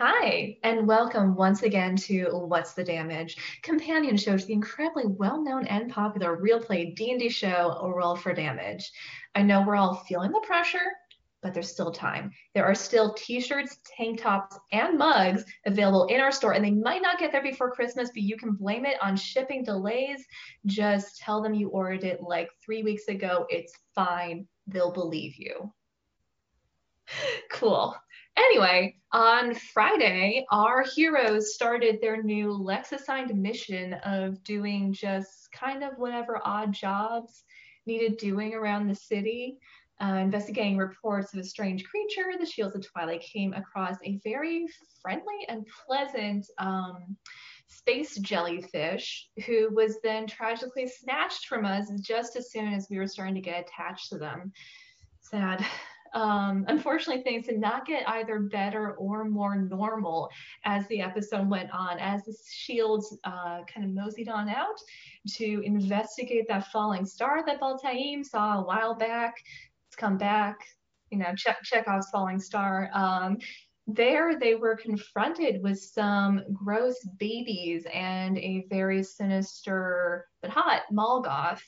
Hi, and welcome once again to What's the Damage, companion show to the incredibly well-known and popular real play D&D show Roll for Damage. I know we're all feeling the pressure, but there's still time. There are still t-shirts, tank tops, and mugs available in our store, and they might not get there before Christmas, but you can blame it on shipping delays. Just tell them you ordered it like three weeks ago. It's fine. They'll believe you. Cool. Anyway, on Friday, our heroes started their new Lex assigned mission of doing just kind of whatever odd jobs needed doing around the city. Uh, investigating reports of a strange creature, the Shields of Twilight came across a very friendly and pleasant um, space jellyfish who was then tragically snatched from us just as soon as we were starting to get attached to them. Sad. Um, unfortunately, things did not get either better or more normal as the episode went on, as the shields uh, kind of moseyed on out to investigate that falling star that Baltaim saw a while back. It's come back, you know, check Chekhov's falling star. Um, there, they were confronted with some gross babies and a very sinister but hot Molgoth.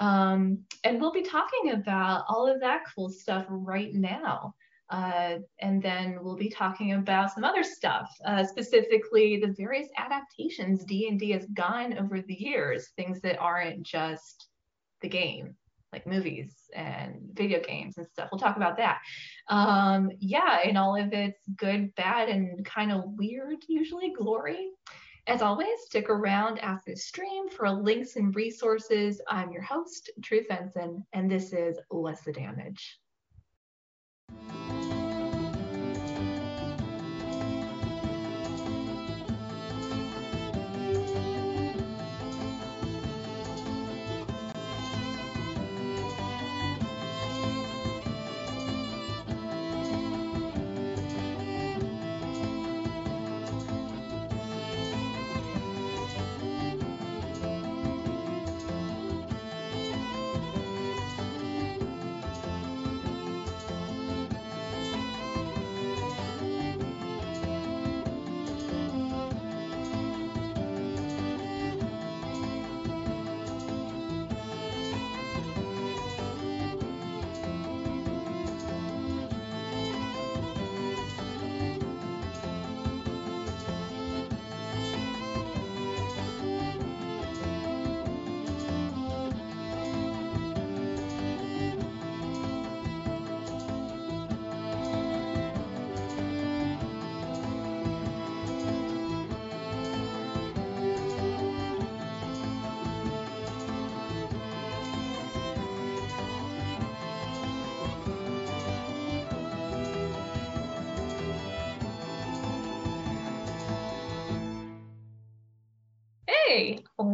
Um, and we'll be talking about all of that cool stuff right now. Uh, and then we'll be talking about some other stuff, uh, specifically the various adaptations D&D has gone over the years, things that aren't just the game, like movies and video games and stuff. We'll talk about that. Um, yeah, and all of its good, bad, and kind of weird, usually glory. As always, stick around after the stream for links and resources. I'm your host, Truth Benson, and this is What's the Damage?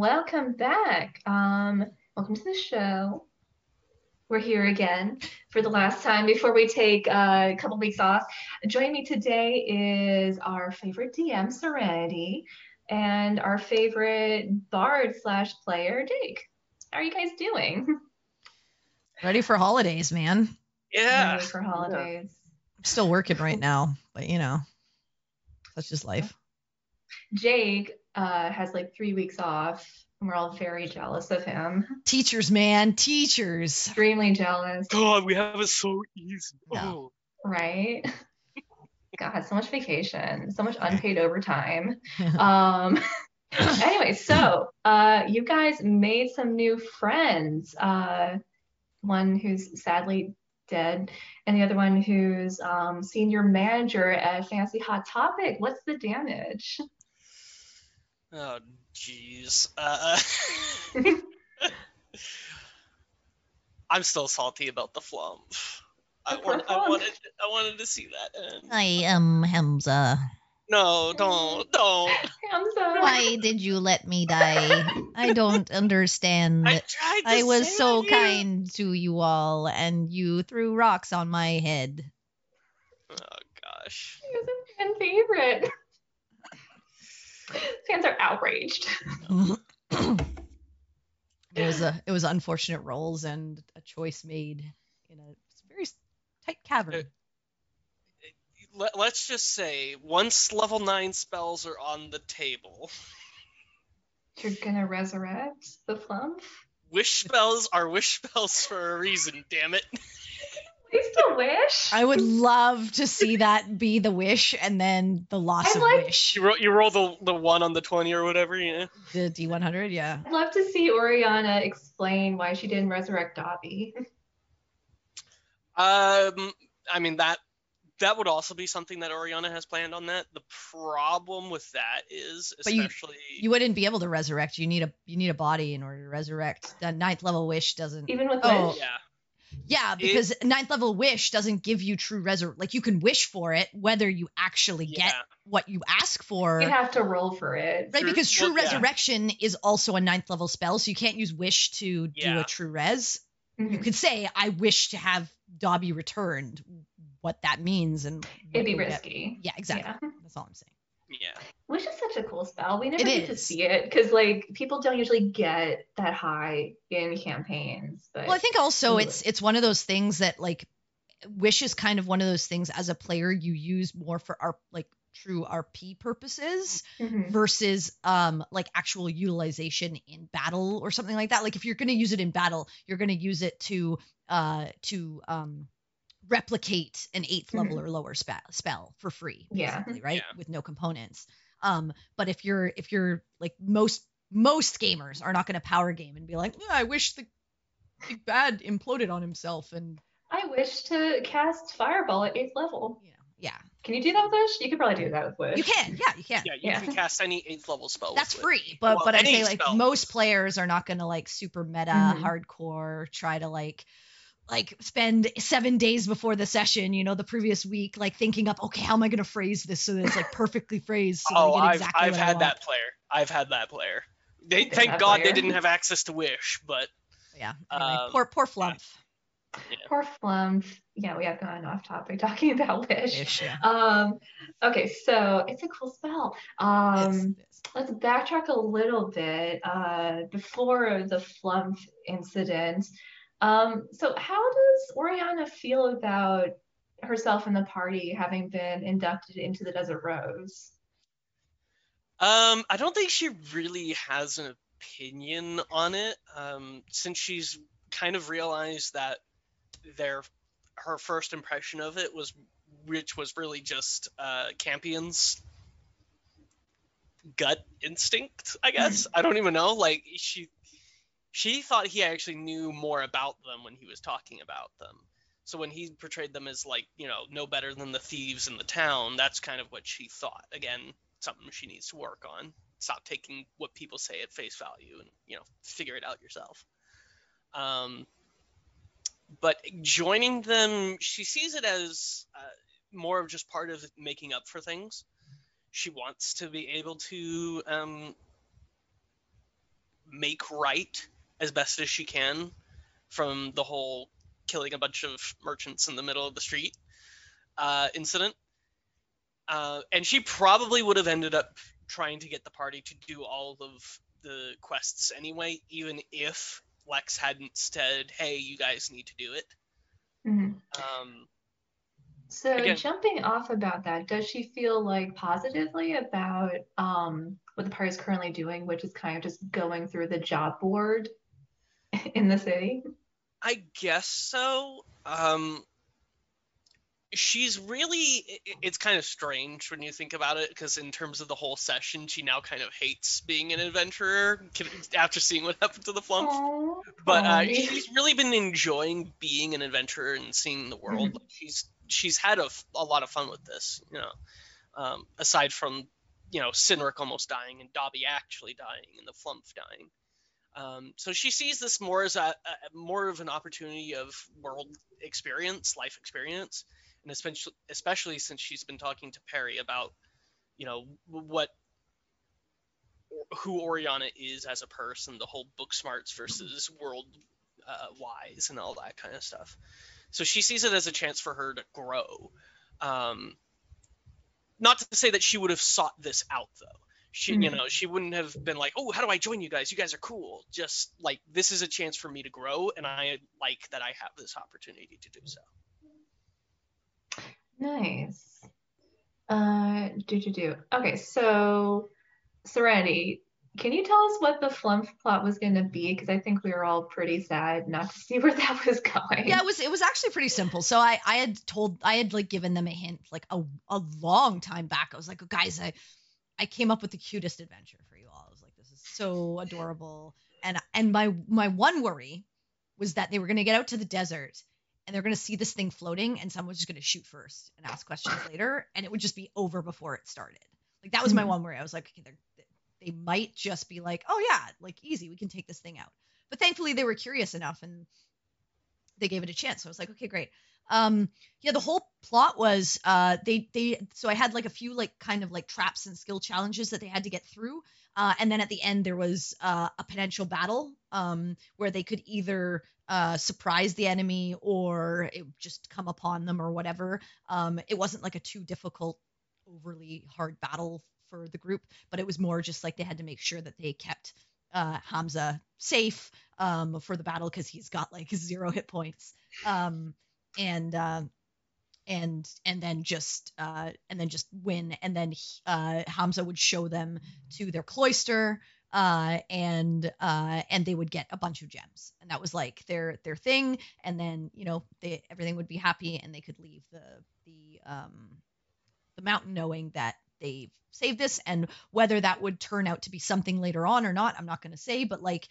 Welcome back. Um, welcome to the show. We're here again for the last time before we take uh, a couple weeks off. Joining me today is our favorite DM, Serenity, and our favorite bard slash player, Jake. How are you guys doing? Ready for holidays, man. Yeah. Ready for holidays. I'm still working right now, but you know, that's just life. Jake uh, has like three weeks off, and we're all very jealous of him. Teachers, man, teachers. Extremely jealous, God, we have it so easy. No. Oh. right? God, so much vacation, so much unpaid overtime. Um, anyway, so uh, you guys made some new friends. Uh, one who's sadly dead, and the other one who's um, senior manager at Fancy Hot Topic. What's the damage? Oh, jeez. Uh, I'm still salty about the flump. I, want, I wanted, I wanted to see that end. I am Hamza. No, don't, don't. I'm so Why did you let me die? I don't understand. I tried. To I was save so you. kind to you all, and you threw rocks on my head. Oh gosh. He was a fan favorite. Fans are outraged. It was a it was unfortunate rolls and a choice made in a very tight cavern. Uh, let, let's just say once level nine spells are on the table, You're gonna resurrect the flump? wish spells are wish spells for a reason. Damn it. Waste a wish? I would love to see that be the wish and then the loss I'd of like- wish. You roll, you roll the the one on the twenty or whatever. Yeah. The D100, yeah. I'd love to see Oriana explain why she didn't resurrect Dobby. Um, I mean that that would also be something that Oriana has planned on that. The problem with that is, But you- especially You wouldn't be able to resurrect. You need a you need a body in order to resurrect. The ninth level wish doesn't. Even with Oh. wish? yeah, Yeah, because ninth level wish doesn't give you true resur. Like you can wish for it, whether you actually yeah. get what you ask for. You'd have to roll for it. Right, True- because true well, yeah. resurrection is also a ninth level spell, so you can't use wish to do a true res. You Mhm. could say, "I wish to have Dobby returned." What that means and It'd be you'll get. risky. Yeah, exactly. Yeah. That's all I'm saying. Yeah. Wish is such a cool spell. We never It get to see it because like people don't usually get that high in campaigns. But Well, I think also Ooh. it's it's one of those things that like wish is kind of one of those things as a player you use more for our like true RP purposes Mhm. versus um like actual utilization in battle or something like that. Like if you're going to use it in battle, you're going to use it to uh to um replicate an 8th level or lower spell spell for free Yeah. right? Yeah. With no components. Um but if you're if you're like most most gamers are not going to power game and be like, "Yeah, I wish the big bad imploded on himself and I wish to cast Fireball at eighth level. yeah yeah. Can you do that with Wish? You could probably do that with Wish. You can. Yeah, you can. Yeah, you Yeah. can cast any eighth level spell. That's with it. free, but Well, but I any say like most players are not gonna like super meta Mhm. hardcore try to like like spend seven days before the session, you know, the previous week, like thinking up, okay, how am I gonna phrase this so that it's like perfectly phrased so oh, that I get I've exactly I've had that player. I've had that player. They Been thank that God they didn't have access to Wish, but Yeah. Anyway, Um, poor poor flump. Poor Flump. Yeah, we have gone off topic talking about Wish. Ish, yeah. Um, okay, so it's a cool spell. Um, Yes, yes. let's backtrack a little bit uh, before the flump incident. Um, so, how does Oriana feel about herself and the party having been inducted into the Desert Rose? Um, I don't think she really has an opinion on it. Um, since she's kind of realized that their her first impression of it was, which was really just uh, Campion's gut instinct, I guess. I don't even know. Like she, she thought he actually knew more about them when he was talking about them. So when he portrayed them as like, you know, no better than the thieves in the town, that's kind of what she thought. Again, something she needs to work on. Stop taking what people say at face value and, you know, figure it out yourself. Um, but joining them, she sees it as uh, more of just part of making up for things. She wants to be able to um, make right as best as she can from the whole killing a bunch of merchants in the middle of the street uh, incident. Uh, and she probably would have ended up trying to get the party to do all of the quests anyway, even if Lex hadn't said, "Hey, you guys need to do it." Mhm. Um, So, Again- jumping off about that, does she feel like positively about um, what the party is currently doing, which is kind of just going through the job board in the city? I guess so. Um, she's really. It's kind of strange when you think about it, because in terms of the whole session, she now kind of hates being an adventurer after seeing what happened to the flump. Aw, but uh, she's really been enjoying being an adventurer and seeing the world. Like, She's she's had a, a lot of fun with this, you know. Um, aside from you know Sinric almost dying and Dobby actually dying and the Flump dying. Um, so she sees this more as a, a more of an opportunity of world experience, life experience, and especially especially since she's been talking to Perry about you know what who Oriana is as a person, the whole book smarts versus world uh, wise and all that kind of stuff. So she sees it as a chance for her to grow. Um, not to say that she would have sought this out though. She, you Mhm. know, she wouldn't have been like, "Oh, how do I join you guys? You guys are cool." Just like this is a chance for me to grow, and I like that I have this opportunity to do so. Nice. Uh, do do do. Okay, so Serenity, can you tell us what the flump plot was going to be? Because I think we were all pretty sad not to see where that was going. Yeah, it was it was actually pretty simple. So I I had told I had like given them a hint like a a long time back. I was like, oh, guys, I I came up with the cutest adventure for you all. I was like, this is so adorable. And and my my one worry was that they were gonna get out to the desert and they're gonna see this thing floating and someone's just gonna shoot first and ask questions later and it would just be over before it started. Like that was my Mhm. one worry. I was like, okay, they might just be like, oh yeah, like easy, we can take this thing out. But thankfully they were curious enough and they gave it a chance. So I was like, okay, great. Um, yeah, the whole plot was uh they they so I had like a few like kind of like traps and skill challenges that they had to get through. Uh, and then at the end there was uh, a potential battle um where they could either uh surprise the enemy or just come upon them or whatever. Um, it wasn't like a too difficult, overly hard battle for the group, but it was more just like they had to make sure that they kept uh Hamza safe um for the battle because he's got like zero hit points. Um and uh, and and then just uh, and then just win. And then uh, Hamza would show them to their cloister uh, and uh, and they would get a bunch of gems. And that was like their their thing. And then you know they everything would be happy and they could leave the the um, the mountain knowing that they've saved this. And whether that would turn out to be something later on or not I'm not going to say. But like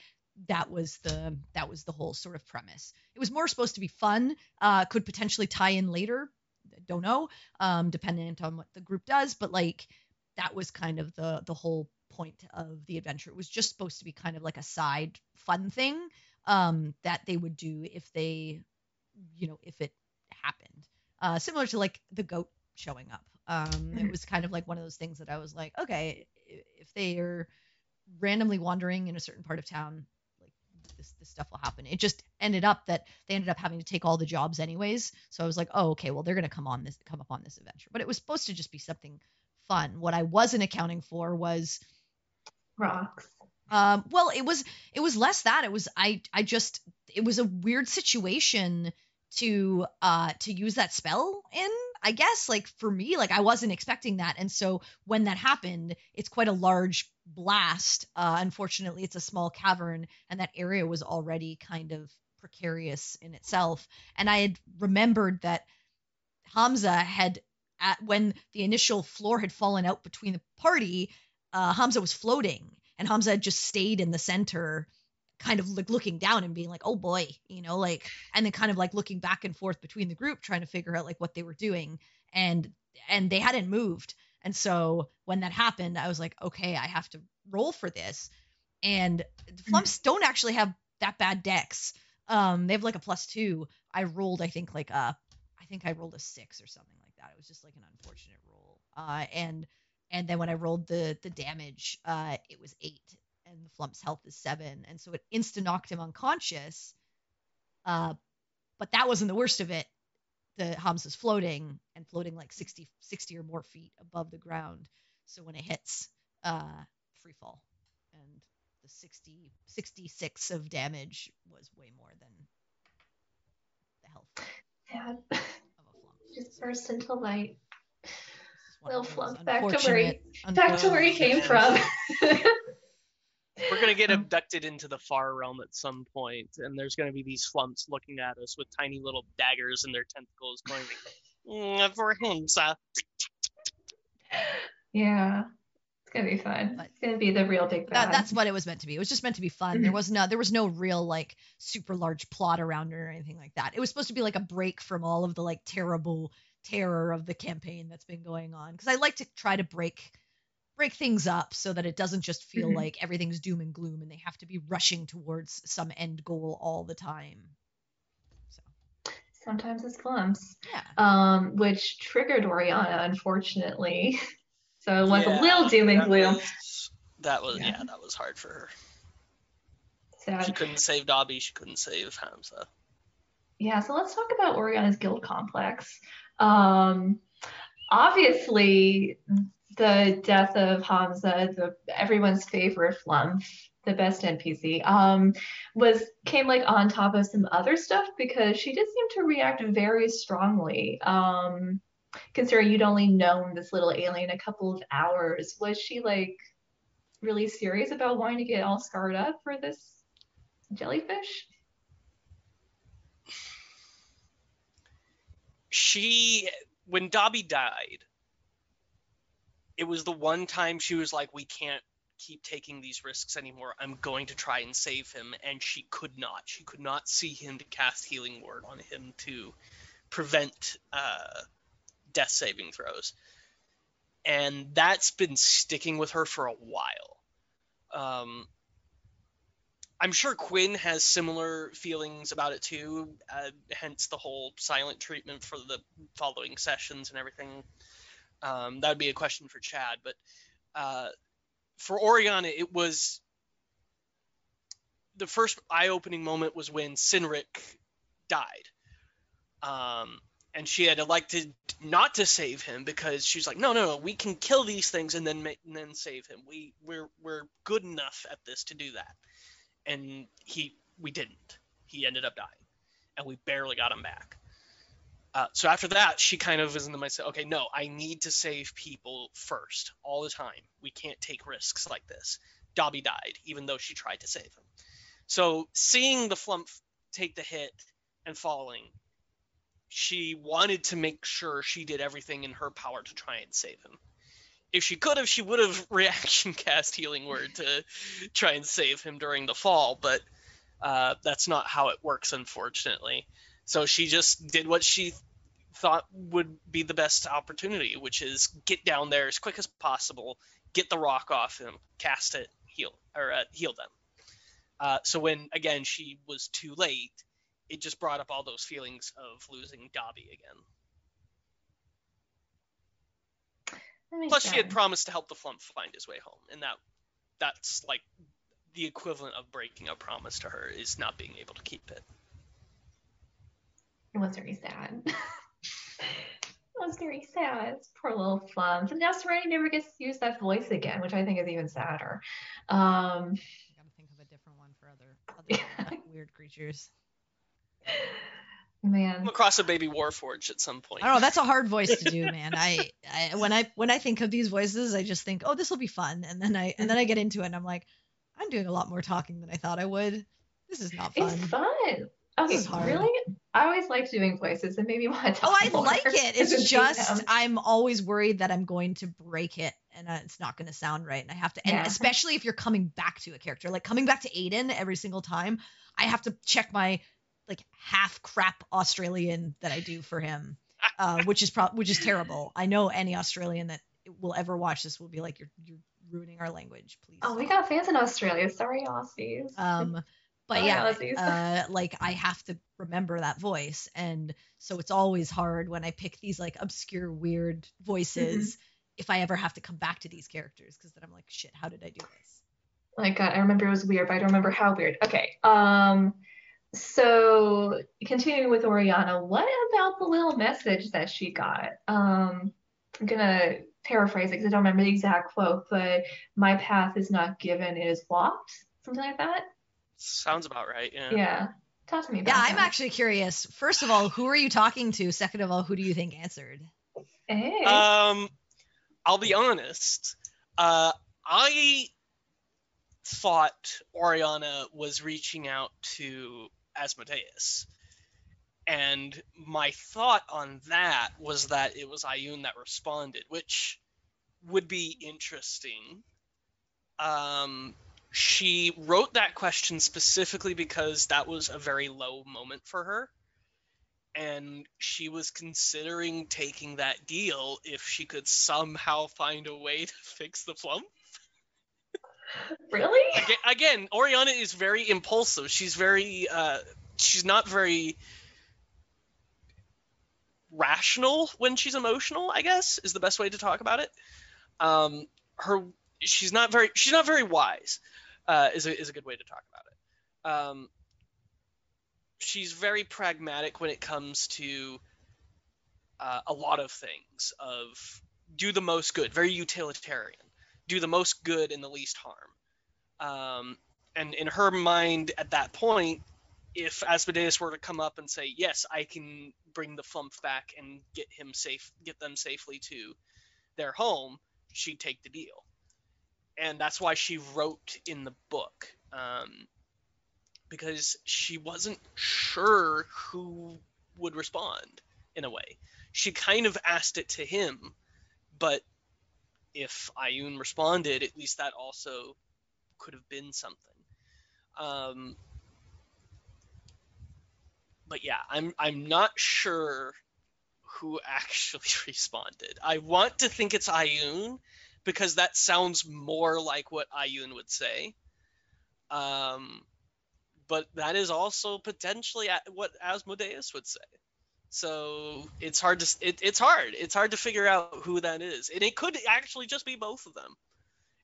that was the that was the whole sort of premise. It was more supposed to be fun uh could potentially tie in later don't know um dependent on what the group does but like that was kind of the the whole point of the adventure. It was just supposed to be kind of like a side fun thing um that they would do if they you know if it happened. Uh similar to like the goat showing up. Um it Mhm. was kind of like one of those things that i was like okay if they are randomly wandering in a certain part of town this this stuff will happen. It just ended up that they ended up having to take all the jobs anyways. So i was like oh okay well they're going to come on this come up on this adventure. But it was supposed to just be something fun. What i wasn't accounting for was Rocks. um, well, it was it was less that. It was I I just it was a weird situation to uh to use that spell in. I guess. Like for me, like I wasn't expecting that, and so when that happened, it's quite a large blast. Uh, unfortunately, it's a small cavern, and that area was already kind of precarious in itself. And I had remembered that Hamza had at when the initial floor had fallen out between the party, uh, Hamza was floating, and Hamza had just stayed in the center, kind of like looking down and being like, "Oh boy," you know, like, and then kind of like looking back and forth between the group, trying to figure out like what they were doing, and and they hadn't moved, and so when that happened, I was like, "Okay, I have to roll for this," and the Flumps don't actually have that bad Dex. Um, they have like a plus two. I rolled, I think, like a, I think I rolled a six or something like that. It was just like an unfortunate roll. Uh, and and then when I rolled the the damage, uh, it was eight, and the Flump's health is seven, and so it insta knocked him unconscious. Uh, but that wasn't the worst of it. The Hamza's floating and floating like 60, 60 or more feet above the ground. So when it hits, uh, free fall, and the 60, 66 of damage was way more than the health Sad. of a Flump. Just burst into light. Is Little Flump back to where he back to where he came from. We're gonna get Um, abducted into the far realm at some point, and there's gonna be these flumps looking at us with tiny little daggers in their tentacles, going mm, for him, sir. yeah. It's gonna be fun. But- It's gonna be the real big bad. that, that's what it was meant to be. It was just meant to be fun. There was no there was no real like super large plot around it or anything like that. It was supposed to be like a break from all of the like terrible terror of the campaign that's been going on because I like to try to break break things up so that it doesn't just feel Mhm. like everything's doom and gloom and they have to be rushing towards some end goal all the time. So, Sometimes it's flumps. yeah. Um, which triggered Oriana, unfortunately. So it was Yeah, a little doom and that gloom. was- That was Yeah. yeah, that was hard for her. She couldn't save Dobby. She couldn't save Hamza. Yeah, so let's talk about Oriana's guild complex. Um, obviously, the death of Hamza, the everyone's favorite flump, the best NPC, um, was came like on top of some other stuff because she did seem to react very strongly. Um, considering you'd only known this little alien a couple of hours, was she like really serious about wanting to get all scarred up for this jellyfish? She, when Dobby died, it was the one time she was like, "We can't keep taking these risks anymore. I'm going to try and save him." And she could not. She could not see him to cast Healing Word on him to prevent uh, death saving throws. And that's been sticking with her for a while. Um, I'm sure Quinn has similar feelings about it too, uh, hence the whole silent treatment for the following sessions and everything. Um, that would be a question for Chad, but uh, for Oriana, it was the first eye-opening moment was when Cynric died. Um, and she had elected not to save him because she's like, no, no, no, we can kill these things and then and then save him. We we're we're good enough at this to do that. And he we didn't. He ended up dying, and we barely got him back. Uh, so after that, she kind of was in the mindset, okay, no, I need to save people first, all the time. We can't take risks like this. Dobby died, even though she tried to save him. So seeing the flump take the hit and falling, she wanted to make sure she did everything in her power to try and save him. If she could have, she would have reaction cast Healing Word to try and save him during the fall, but uh, that's not how it works, unfortunately. So she just did what she thought would be the best opportunity, which is get down there as quick as possible, get the rock off him, cast it, heal or uh, heal them. Uh, so when again she was too late, it just brought up all those feelings of losing Dobby again. Plus, sense. she had promised to help the Flump find his way home, and that that's like the equivalent of breaking a promise to her is not being able to keep it. It was very sad. it was very sad. It's Poor little Flump. And now Serenity never gets to use that voice again, which I think is even sadder. Um, I gotta think of a different one for other, other weird creatures. Man, come across a baby Warforged at some point. I don't know. That's a hard voice to do, man. I, I when I when I think of these voices, I just think, oh, this will be fun, and then I and then I get into it, and I'm like, I'm doing a lot more talking than I thought I would. This is not fun. It's fun. Okay, this really? I always liked doing voices, and maybe want to talk Oh, I like it. It's just I'm always worried that I'm going to break it, and uh, it's not going to sound right, and I have to. And Yeah. especially if you're coming back to a character, like coming back to Aiden every single time, I have to check my like half crap Australian that I do for him, uh, which is pro- which is terrible. I know any Australian that will ever watch this will be like, you're you're ruining our language, please. Oh, we got fans in Australia. Sorry, Aussies. Um, but Sorry, yeah, uh, like I have to remember that voice, and so it's always hard when I pick these like obscure, weird voices. If I ever have to come back to these characters, because then I'm like, shit, how did I do this? Like God, I remember it was weird, but I don't remember how weird. Okay. Um. So continuing with Oriana, what about the little message that she got? Um, I'm gonna paraphrase it because I don't remember the exact quote, but my path is not given, it is walked, something like that. Sounds about right. Yeah. Yeah. Talk to me about Yeah, I'm that. actually curious. First of all, who are you talking to? Second of all, who do you think answered? Hey. Um, I'll be honest. Uh, I thought Oriana was reaching out to Asmodeus. And my thought on that was that it was Ioun that responded, which would be interesting. Um, she wrote that question specifically because that was a very low moment for her. And she was considering taking that deal if she could somehow find a way to fix the flump. really? Again, again, Oriana is very impulsive. She's very, uh, she's not very rational when she's emotional. I guess is the best way to talk about it. Um, her, she's not very, she's not very wise. Uh, is a is a good way to talk about it. Um, she's very pragmatic when it comes to uh, a lot of things. Of do the most good, very utilitarian. Do the most good and the least harm. Um, and in her mind at that point, if Asmodeus were to come up and say, "Yes, I can bring the Flumph back and get him safe, get them safely to their home," she'd take the deal, and that's why she wrote in the book, um, because she wasn't sure who would respond in a way. She kind of asked it to him, but if Ioun responded, at least that also could have been something. Um, but yeah, I'm I'm not sure who actually responded. I want to think it's Ioun because that sounds more like what Ioun would say. Um, but that is also potentially what Asmodeus would say. So it's hard to it, it's hard. It's hard to figure out who that is, and it could actually just be both of them.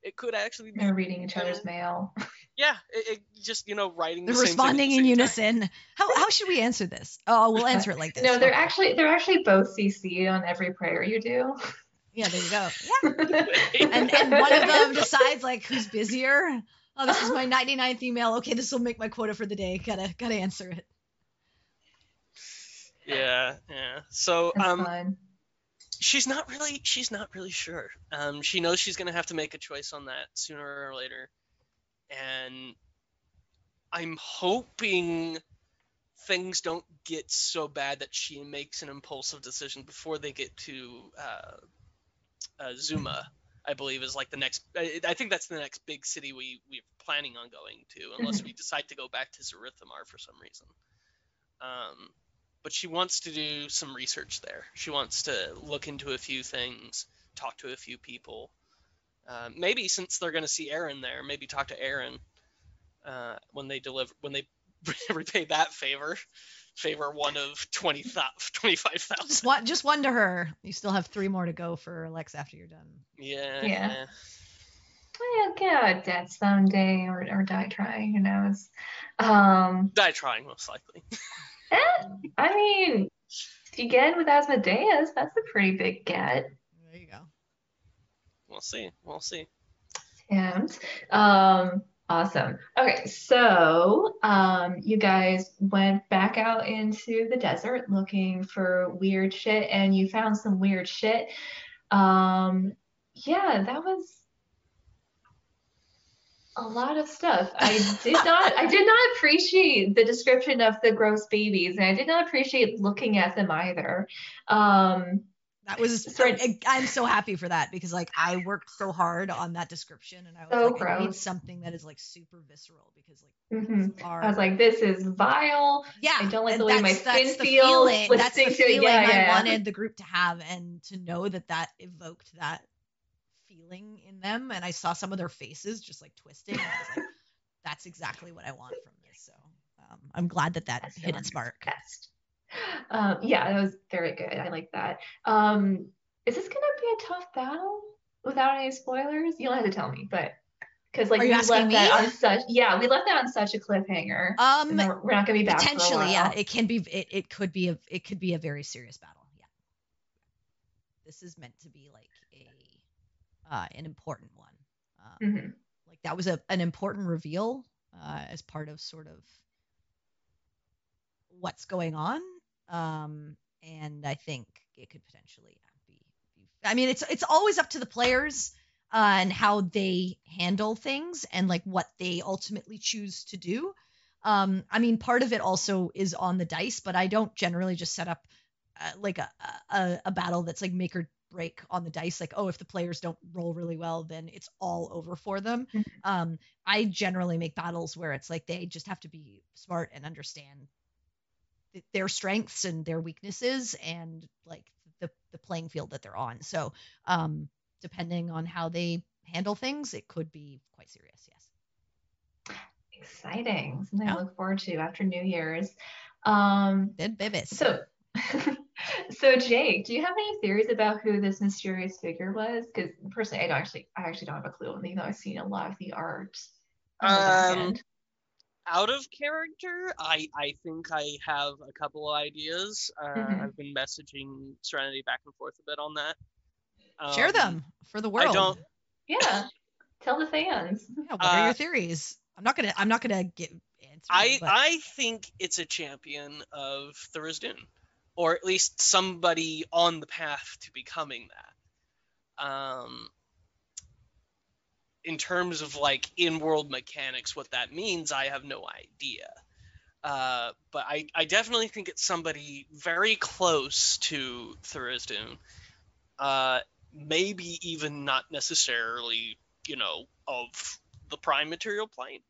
It could actually be They're reading each other's mail. Yeah, it, it just you know writing. They're the same thing at responding the in same unison. How how should we answer this? Oh, we'll answer it like this. No, they're actually they're actually both CC on every prayer you do. Yeah, there you go. Yeah. And and one of them decides like who's busier. Oh, this is my 99th email. Okay, this will make my quota for the day. Gotta gotta answer it. yeah, yeah. So That's um, fun. she's not really she's not really sure. Um, she knows she's gonna have to make a choice on that sooner or later, and I'm hoping things don't get so bad that she makes an impulsive decision before they get to uh, uh, Zuma. I believe is like the next. I, I think that's the next big city we we're planning on going to, unless we decide to go back to Zarithamar for some reason. Um, but she wants to do some research there. She wants to look into a few things, talk to a few people. Uh, maybe since they're going to see Aaron there, maybe talk to Aaron uh, when they deliver when they repay that favor. Favor one of 20, 25,000. Just one just one to her. You still have three more to go for Lex after you're done. Yeah. Yeah. Well, get yeah, debt someday or or die trying. Who knows? Um, Die trying most likely. eh, I mean, if you get in with Asmodeus, that's a pretty big get. There you go. We'll see. We'll see. And um, awesome. Okay, so um, you guys went back out into the desert looking for weird shit, and you found some weird shit. Um, yeah, that was a lot of stuff. I did not I did not appreciate the description of the gross babies, and I did not appreciate looking at them either. Um, That was So- I'm so happy for that because like I worked so hard on that description and I was So like I need something that is like super visceral because like mhm. are I was like, this is vile. yeah I don't like the way my skin feels feeling, that's the listening to it. feeling Yeah, I yeah. wanted the group to have and to know that that evoked that feeling in them and I saw some of their faces just like twisting and I was like that's exactly what I want from this so um, I'm glad that that That's hit its mark Best. Um, yeah, that was very good. I like that. Um, is this gonna be a tough battle without any spoilers? You don't have to tell me, but because like we left that on such yeah, we left that on such a cliffhanger. um we're, we're not gonna be back potentially yeah it can be it, it could be a it could be a very serious battle yeah this is meant to be like a uh an important one um, Mhm. like that was a an important reveal uh as part of sort of what's going on um and i think it could potentially be, be i mean it's it's always up to the players uh, and how they handle things and like what they ultimately choose to do um, I mean, part of it also is on the dice, but I don't generally just set up uh, like a, a a battle that's like make or break on the dice. Like, oh, if the players don't roll really well, then it's all over for them. Mhm. Um, I generally make battles where it's like they just have to be smart and understand their strengths and their weaknesses and like the the playing field that they're on. So, um, depending on how they handle things, it could be quite serious. Yes. Exciting. Something Yeah. to look forward to after New Year's. Um, Dead Bibis. so so Jake, do you have any theories about who this mysterious figure was? Because personally, I don't actually I actually don't have a clue, even though I've seen a lot of the art. on the Um, end. Out of character, I I think I have a couple of ideas. Uh, Mhm. I've been messaging Serenity back and forth a bit on that. Share Um, them for the world. don't- Yeah. Tell the fans. Yeah, what are Uh, your theories? I'm not gonna. I'm not gonna get answer. I but- I think it's a champion of Tharizdun, or at least somebody on the path to becoming that. Um, in terms of like in-world mechanics, what that means, I have no idea. Uh, but I, I definitely think it's somebody very close to Tharizdun. Uh, maybe even not necessarily, you know, of the prime material plane.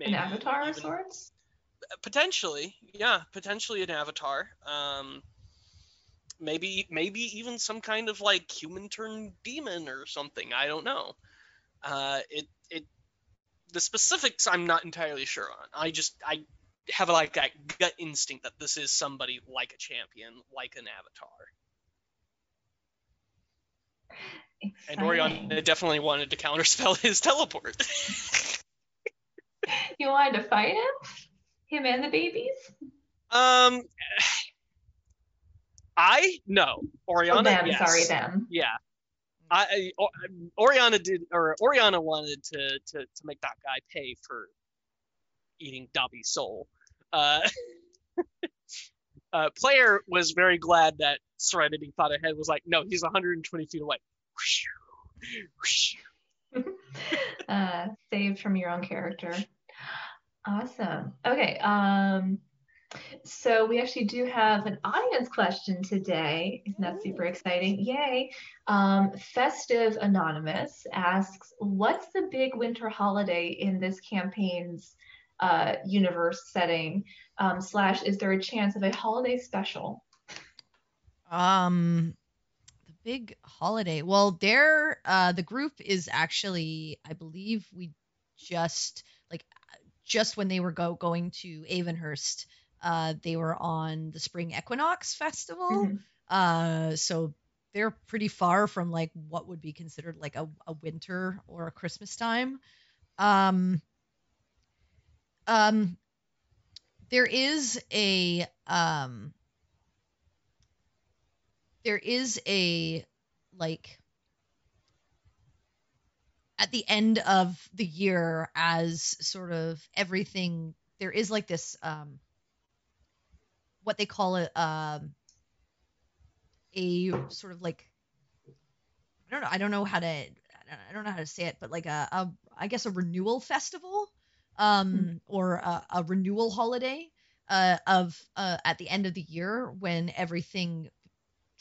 An avatar of sorts? potentially yeah potentially an avatar um maybe maybe even some kind of like human turned demon or something i don't know uh it it the specifics i'm not entirely sure on i just i have like that gut instinct that this is somebody like a champion like an avatar and orion definitely wanted to counterspell his teleport You wanted to fight him? Him and the babies? um i no oriana oh, them, yes. sorry, them. Yeah. I, Oriana did or Oriana wanted to, to to make that guy pay for eating Dobby's soul. Uh, uh, player was very glad that Serenity thought ahead was like, no, he's 120 feet away. uh, saved from your own character. Awesome. Okay. Um, so we actually do have an audience question today. Isn't that super exciting? Yay. Um, Festive Anonymous asks, what's the big winter holiday in this campaign's uh, universe setting? Um, slash, is there a chance of a holiday special? Um, the big holiday. Well, there, uh, the group is actually, I believe, we just like just when they were go going to Avonhurst, uh, they were on the Spring Equinox Festival. Mhm. Uh, so they're pretty far from like what would be considered like a, a winter or a Christmas time. Um, um, there is a um there is a like at the end of the year as sort of everything there is like this um what they call it um a sort of like I don't know I don't know how to I don't know how to say it but like a, a I guess a renewal festival um or a, a renewal holiday uh of uh at the end of the year when everything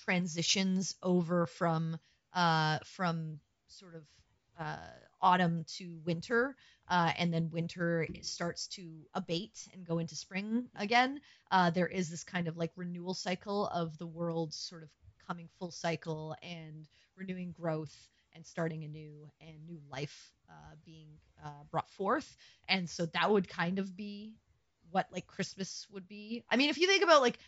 transitions over from uh from sort of uh autumn to winter uh, and then winter starts to abate and go into spring again uh, there is this kind of like renewal cycle of the world sort of coming full cycle and renewing growth and starting a new and new life uh, being uh, brought forth. And so that would kind of be what like christmas would be. I mean if you think about like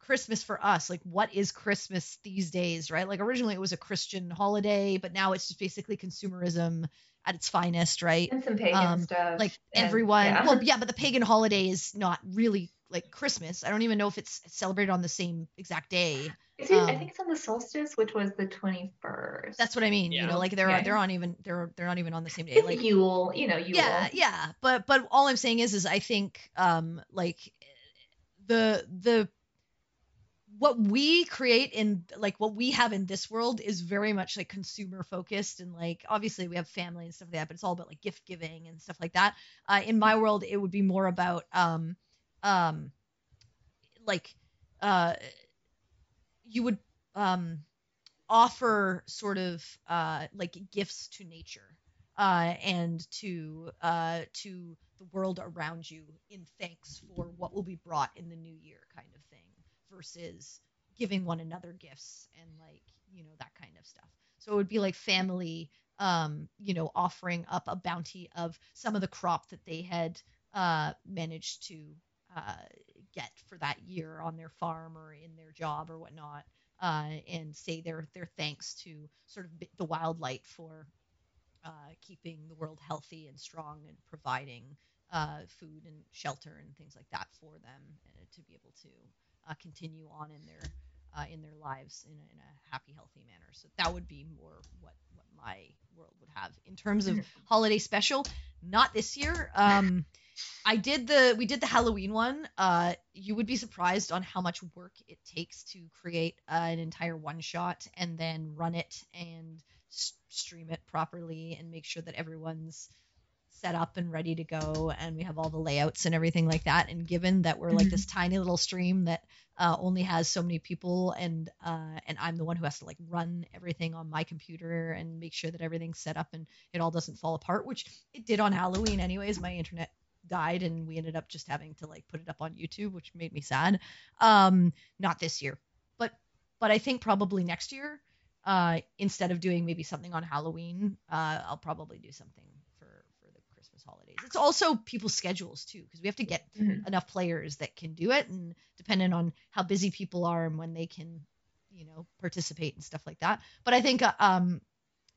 christmas for us like what is christmas these days right? Like originally it was a christian holiday but now it's just basically consumerism at its finest right And some pagan Um, stuff. like and- everyone yeah. well yeah but the pagan holiday is not really like christmas i don't even know if it's celebrated on the same exact day Is it, I um, think it's on the solstice, which was the 21st. that's what i mean you know like they're Yeah. they're on even they're they're not even on the same day It's like Yule, you know, Yule. yeah yeah but but all i'm saying is is i think um like the the what we create in like what we have in this world is very much like consumer focused and like obviously we have family and stuff like that but it's all about like gift giving and stuff like that. Uh, in my world it would be more about um um like uh you would um offer sort of uh like gifts to nature uh and to uh to the world around you in thanks for what will be brought in the new year kind of thing versus giving one another gifts and like you know that kind of stuff. So it would be like family um you know offering up a bounty of some of the crop that they had uh managed to uh get for that year on their farm or in their job or whatnot uh and say their their thanks to sort of the wildlife for uh keeping the world healthy and strong and providing uh food and shelter and things like that for them uh, to be able to uh, continue on in their uh, in their lives in a, in a happy, healthy manner. So that would be more what what my world would have in terms of holiday special. Not this year. Um, I did the we did the Halloween one. Uh, you would be surprised on how much work it takes to create uh, an entire one shot and then run it and s- stream it properly and make sure that everyone's set up and ready to go and we have all the layouts and everything like that. And given that we're like Mhm. this tiny little stream that uh, only has so many people and uh, and I'm the one who has to like run everything on my computer and make sure that everything's set up and it all doesn't fall apart, which it did on Halloween anyways. My internet died and we ended up just having to like put it up on YouTube, which made me sad. Um, not this year, but but I think probably next year, uh, instead of doing maybe something on Halloween, uh, I'll probably do something the Christmas holidays. It's also people's schedules too, because we have to get Mhm. enough players that can do it, and dependent on how busy people are and when they can, you know, participate and stuff like that. But I think uh, um,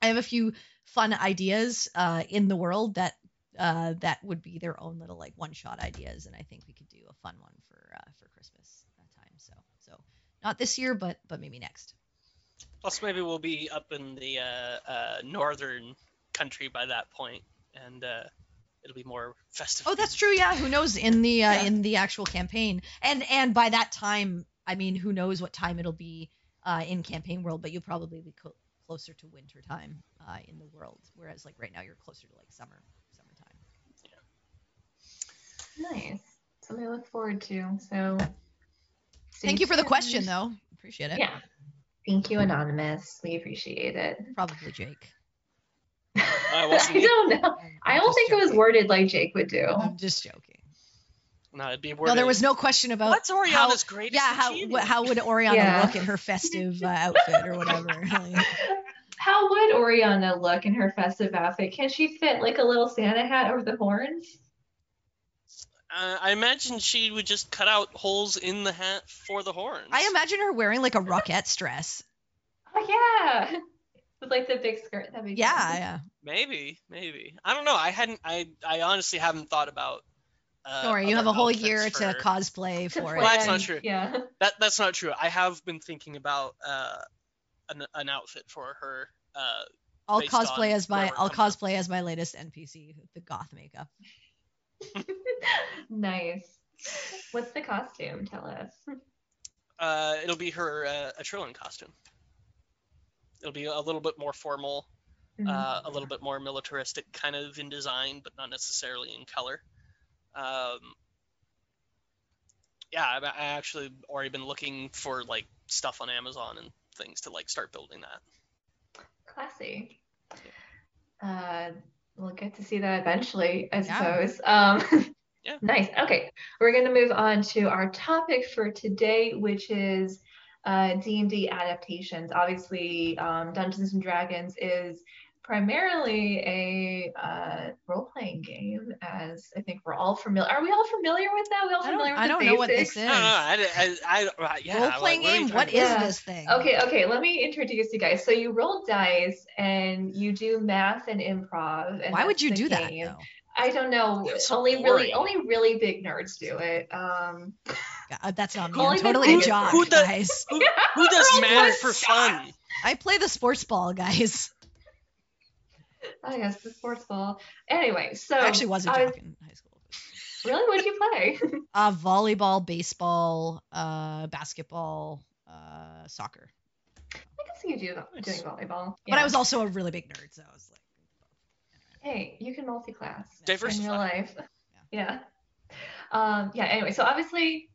I have a few fun ideas uh, in the world that uh, that would be their own little like one shot ideas, and I think we could do a fun one for uh, for Christmas that time. So so not this year, but but maybe next. Plus, maybe we'll be up in the uh, uh, northern country by that point, and uh, it'll be more festive. Oh, that's true. Yeah, who knows in the uh, Yeah. in the actual campaign, and and by that time, I mean, who knows what time it'll be uh, in campaign world, but you'll probably be co- closer to winter time uh, in the world, whereas like right now you're closer to like summer summertime. Nice. Something to look forward to. So. Thank you for the question, though. Appreciate it. Yeah. Thank you, Anonymous. We appreciate it. Probably Jake. Wasn't I don't know. I'm don't just think it was worded like Jake would do. I'm just joking. No, it'd be worded. No, there was no question about What's how, greatest yeah, how achievement? how would Oriana Yeah. look in her festive uh, outfit or whatever? Like, How would Oriana look in her festive outfit? Can she fit like a little Santa hat over the horns? Uh, I imagine she would just cut out holes in the hat for the horns. I imagine her wearing like a Rockette dress. Oh yeah. With like the big skirt. That'd be Yeah, fun. yeah. Maybe, maybe. I don't know. I hadn't. I. I honestly haven't thought about. Uh, Don't worry, you have a whole year for- to cosplay To for Well, that's not true. Yeah. That that's not true. I have been thinking about uh, an an outfit for her. Uh, I'll cosplay as my I'll coming cosplay as my latest NPC, the goth makeup. nice. What's the costume? Tell us. uh, it'll be her uh, a Trillin costume. It'll be a little bit more formal, Mhm. uh, a little bit more militaristic kind of in design, but not necessarily in color. Um, yeah, I've I actually already been looking for like stuff on Amazon and things to like start building that. Classy. Uh, we'll get to see that eventually, I Yeah. suppose. Um, Yeah. Nice. Okay, we're going to move on to our topic for today, which is D&D adaptations. Obviously, um, Dungeons and Dragons is primarily a uh, role-playing game, as I think we're all familiar. Are we all familiar with that? We all I don't- familiar with I the don't know what this basics? is. I don't know. I, I, I, I- yeah, Role like, playing what game. talking What about? is this thing? Okay, okay, let me introduce you guys. So you roll dice and you do math and improv. And Why would you the do that though? I don't know. It's only boring. really only really big nerds do it. Um God, that's not me. I'm the totally a biggest jock, Who does- guys. Who, who does Roll math for for fun? I play the sports ball, guys. I guess the sports ball. Anyway, so I actually was a jock in high school. really what'd you play? Uh, volleyball, baseball, uh, basketball, uh, soccer. I can see you do doing volleyball. But I was also a really big nerd, so I was like, Hey, you can multi-class. in Diversify. real life. Yeah. Um, yeah, anyway, so obviously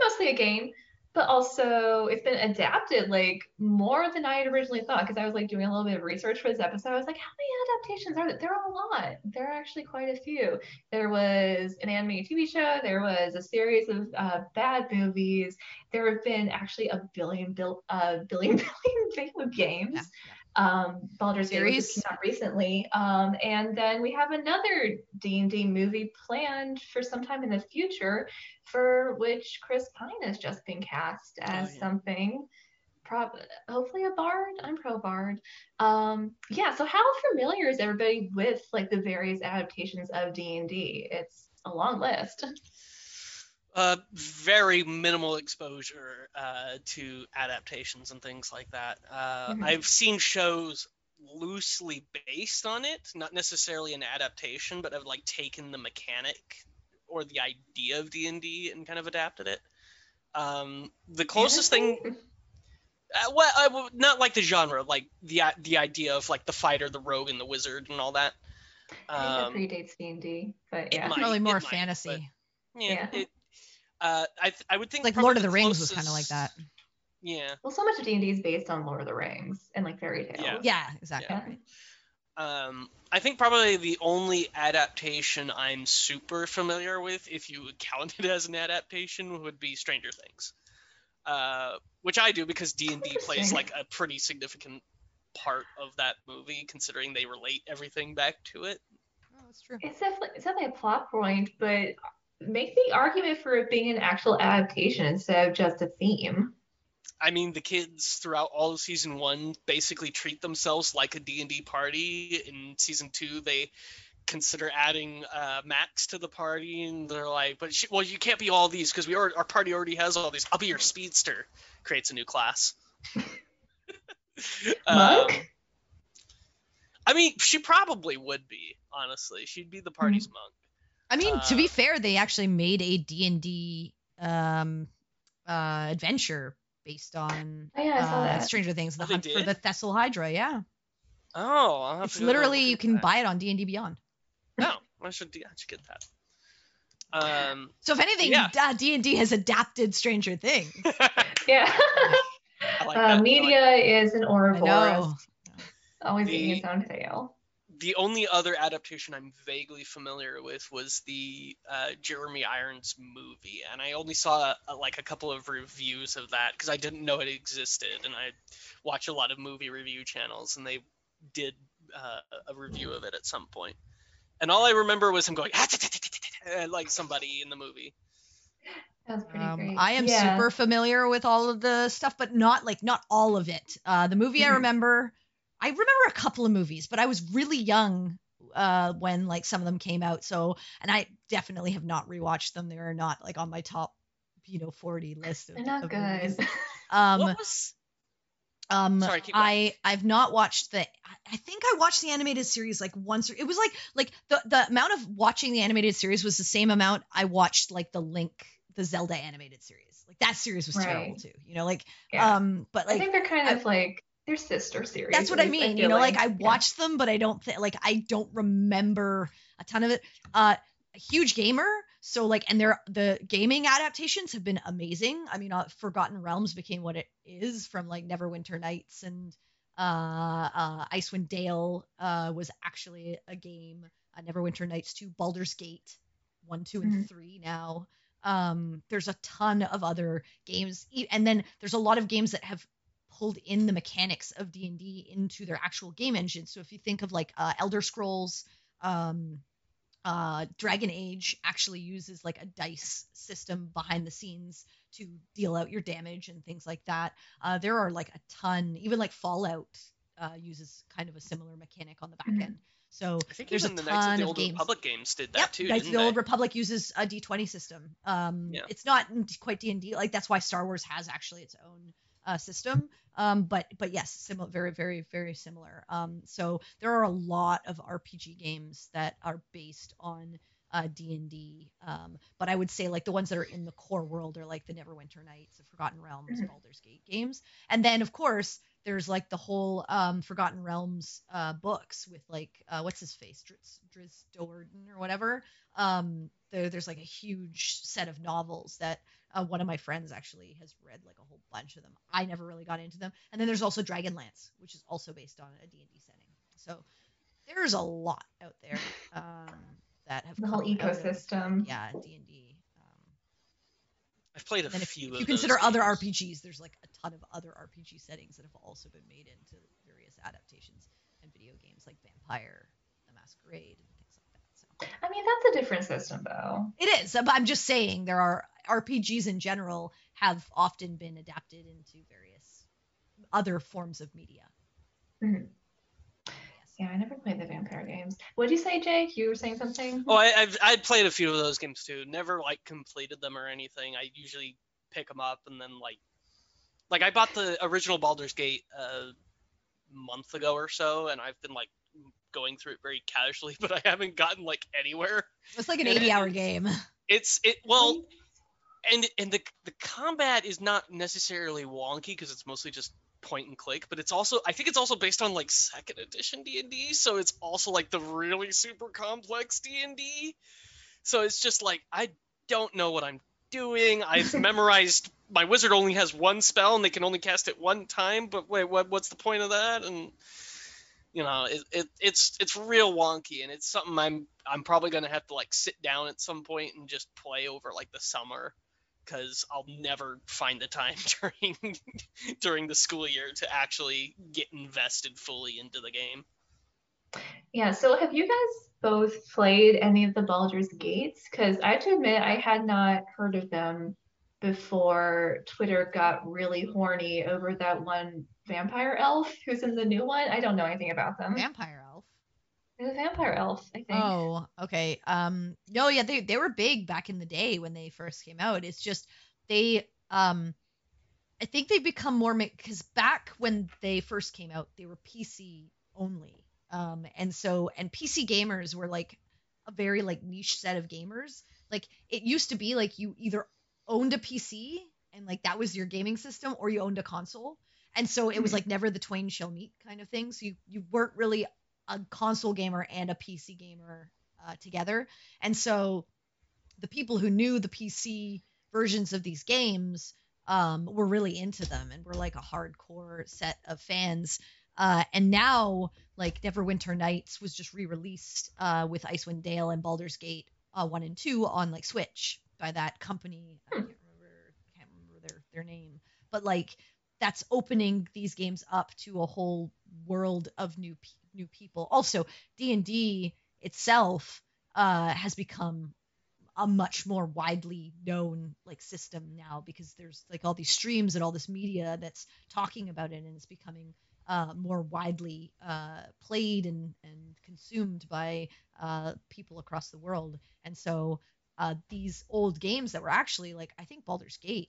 mostly a game, but also it's been adapted like more than I had originally thought because I was like doing a little bit of research for this episode. I was like, how many adaptations are there? There are a lot. There are actually quite a few. There was an animated TV show, there was a series of uh, bad movies, there have been actually a billion bill uh billion billion video games yeah, um, Baldur's Gate which Series. came out recently, um, and then we have another D and D movie planned for sometime in the future, for which Chris Pine has just been cast as Oh, yeah. something. Prob- hopefully a bard. I'm pro bard. Um, yeah. So how familiar is everybody with like the various adaptations of D and D? It's a long list. Uh, very minimal exposure uh, to adaptations and things like that. Uh, Mhm. I've seen shows loosely based on it, not necessarily an adaptation, but have like taken the mechanic or the idea of D and D and kind of adapted it. Um, the closest thing, uh, well, uh, well, not like the genre, like the the idea of like the fighter, the rogue, and the wizard, and all that. I Um, think that predates D and D, but it yeah. might- Probably more it might, fantasy. yeah, Yeah. it. Uh, I I would think Like Lord of the the Rings was kind of like that. Yeah. Well, so much of D and D is based on Lord of the Rings and like fairy tales. Yeah. Yeah, exactly. Yeah. Um, I think probably the only adaptation I'm super familiar with, if you would count it as an adaptation, would be Stranger Things, uh, which I do because D and D plays like a pretty significant part of that movie, considering they relate everything back to it. Oh, that's true. It's definitely it's definitely a plot point, but make the argument for it being an actual adaptation instead of just a theme. I mean, the kids throughout all of season one basically treat themselves like a D&D party. In season two, they consider adding uh, Max to the party, and they're like, "But she, well, you can't be all these because we are, our party already has all these. I'll be your speedster." Creates a new class. Monk? Um, I mean, she probably would be. Honestly, she'd be the party's monk. I mean, to be Uh, fair, they actually made a D&D um, uh, adventure based on Oh, yeah, I saw uh, that. Stranger Things, The Oh, they Hunt for did? the Thessalhydra. Yeah, Oh, I'll have it's to go have a literally you can that. buy it on D&D Beyond. No, I should, I should get that. Um, So if anything, Yeah. uh, D&D has adapted Stranger Things. Yeah. I like uh, that. I like media is an I Ouroboros, always The- eating its own tail. The only other adaptation I'm vaguely familiar with was the uh, Jeremy Irons movie, and I only saw uh, like a couple of reviews of that because I didn't know it existed, and I watch a lot of movie review channels, and they did uh, a review of it at some point. And all I remember was him going "Ah, like somebody in the movie. That was pretty Um, great. I am yeah. super familiar with all of the stuff, but not like not all of it. Uh, the movie I Mhm. remember, I remember a couple of movies, but I was really young uh, when like some of them came out. So, and I definitely have not rewatched them. They are not like on my top, you know, 40 list. Of, They're not of movies. good. Um, what was? um, Sorry, keep going. I I've not watched the. I- I think I watched the animated series like once. Or, it was like like the the amount of watching the animated series was the same amount I watched like the Link the Zelda animated series. Like that series was terrible too. You know, like Yeah. um, but like I think they're kind I- of like they're sister series. that's what I mean. You know, like I Yeah. watched them, but I don't think like I don't remember a ton of it. Uh, a huge gamer, so like, and they're the gaming adaptations have been amazing. I mean, uh, Forgotten Realms became what it is from like Neverwinter Nights and uh, uh, Icewind Dale uh, was actually a game. Uh, Neverwinter Nights 2, Baldur's Gate 1, 2, and 3 now. Um, there's a ton of other games, and then there's a lot of games that have pulled in the mechanics of D&D into their actual game engine. So if you think of like uh, Elder Scrolls, um, uh, Dragon Age actually uses like a dice system behind the scenes to deal out your damage and things like that. Uh, there are like a ton, even like Fallout uh, uses kind of a similar mechanic on the back Mhm. end. So I think there's even a the Knights of ton the of Old games. Republic games did that Yep, too, Knights of the they? Old Republic uses a D20 system. Um, Yeah. It's not quite D&D. Like that's why Star Wars has actually its own uh, system. Um, but but yes, similar, very very very similar. Um, so there are a lot of RPG games that are based on uh, D&D. Um, but I would say like the ones that are in the core world are like the Neverwinter Nights, the Forgotten Realms, Mhm. Baldur's Gate games. And then of course there's like the whole um, Forgotten Realms uh, books with like uh, what's his face, Drizzt, Drizzt Do'Urden or whatever. Um, there, there's like a huge set of novels that uh, one of my friends actually has read like a whole bunch of them. I never really got into them. And then there's also Dragonlance, which is also based on a D&D setting. So there's a lot out there um, that have the whole come out of- ecosystem. yeah, D&D. Um, I've played a and if, few if of you those consider other games. RPGs, there's like a ton of other RPG settings that have also been made into various adaptations and video games like Vampire, The Masquerade, and things like that. So I mean, that's a different system though. it is, but I'm just saying there are RPGs in general have often been adapted into various other forms of media. Mhm. Yeah, I never played the vampire games. What did you say, Jake? You were saying something? Oh, I, I've I played a few of those games too. Never like completed them or anything. I usually pick them up and then like, like I bought the original Baldur's Gate a month ago or so, and I've been like going through it very casually, but I haven't gotten like anywhere. It's like an 80 hour game. It's it well, and and the the combat is not necessarily wonky because it's mostly just point and click, but it's also I think it's also based on like second edition D and D, so it's also like the really super complex D and D. So it's just like I don't know what I'm doing. I've memorized my wizard only has one spell and they can only cast it one time. But wait, what what's the point of that? And you know, it, it it's it's real wonky, and it's something I'm I'm probably gonna have to like sit down at some point and just play over like the summer, because I'll never find the time during during the school year to actually get invested fully into the game. Yeah, so have you guys both played any of the Baldur's Gates? Because I have to admit, I had not heard of them before Twitter got really horny over that one vampire elf who's in the new one. I don't know anything about them. Vampire vampire elf, I think. Oh, okay. Um, no, yeah, they they were big back in the day when they first came out. It's just they um, I think they've become more because back when they first came out, they were PC only. Um, and so and PC gamers were like a very like niche set of gamers. Like it used to be like you either owned a PC and like that was your gaming system, or you owned a console. And so it was Mhm. like never the twain shall meet kind of thing. So you you weren't really a console gamer and a PC gamer uh, together. And so the people who knew the PC versions of these games um, were really into them and were like a hardcore set of fans. Uh, and now, like Neverwinter Nights was just re-released uh, with Icewind Dale and Baldur's Gate uh, one and two on like Switch by that company. I can't remember, can't remember their their name, but like that's opening these games up to a whole world of new pe- new people. Also, D and D itself uh, has become a much more widely known like system now because there's like all these streams and all this media that's talking about it and it's becoming uh, more widely uh, played and, and consumed by uh, people across the world. And so uh, these old games that were actually like I think Baldur's Gate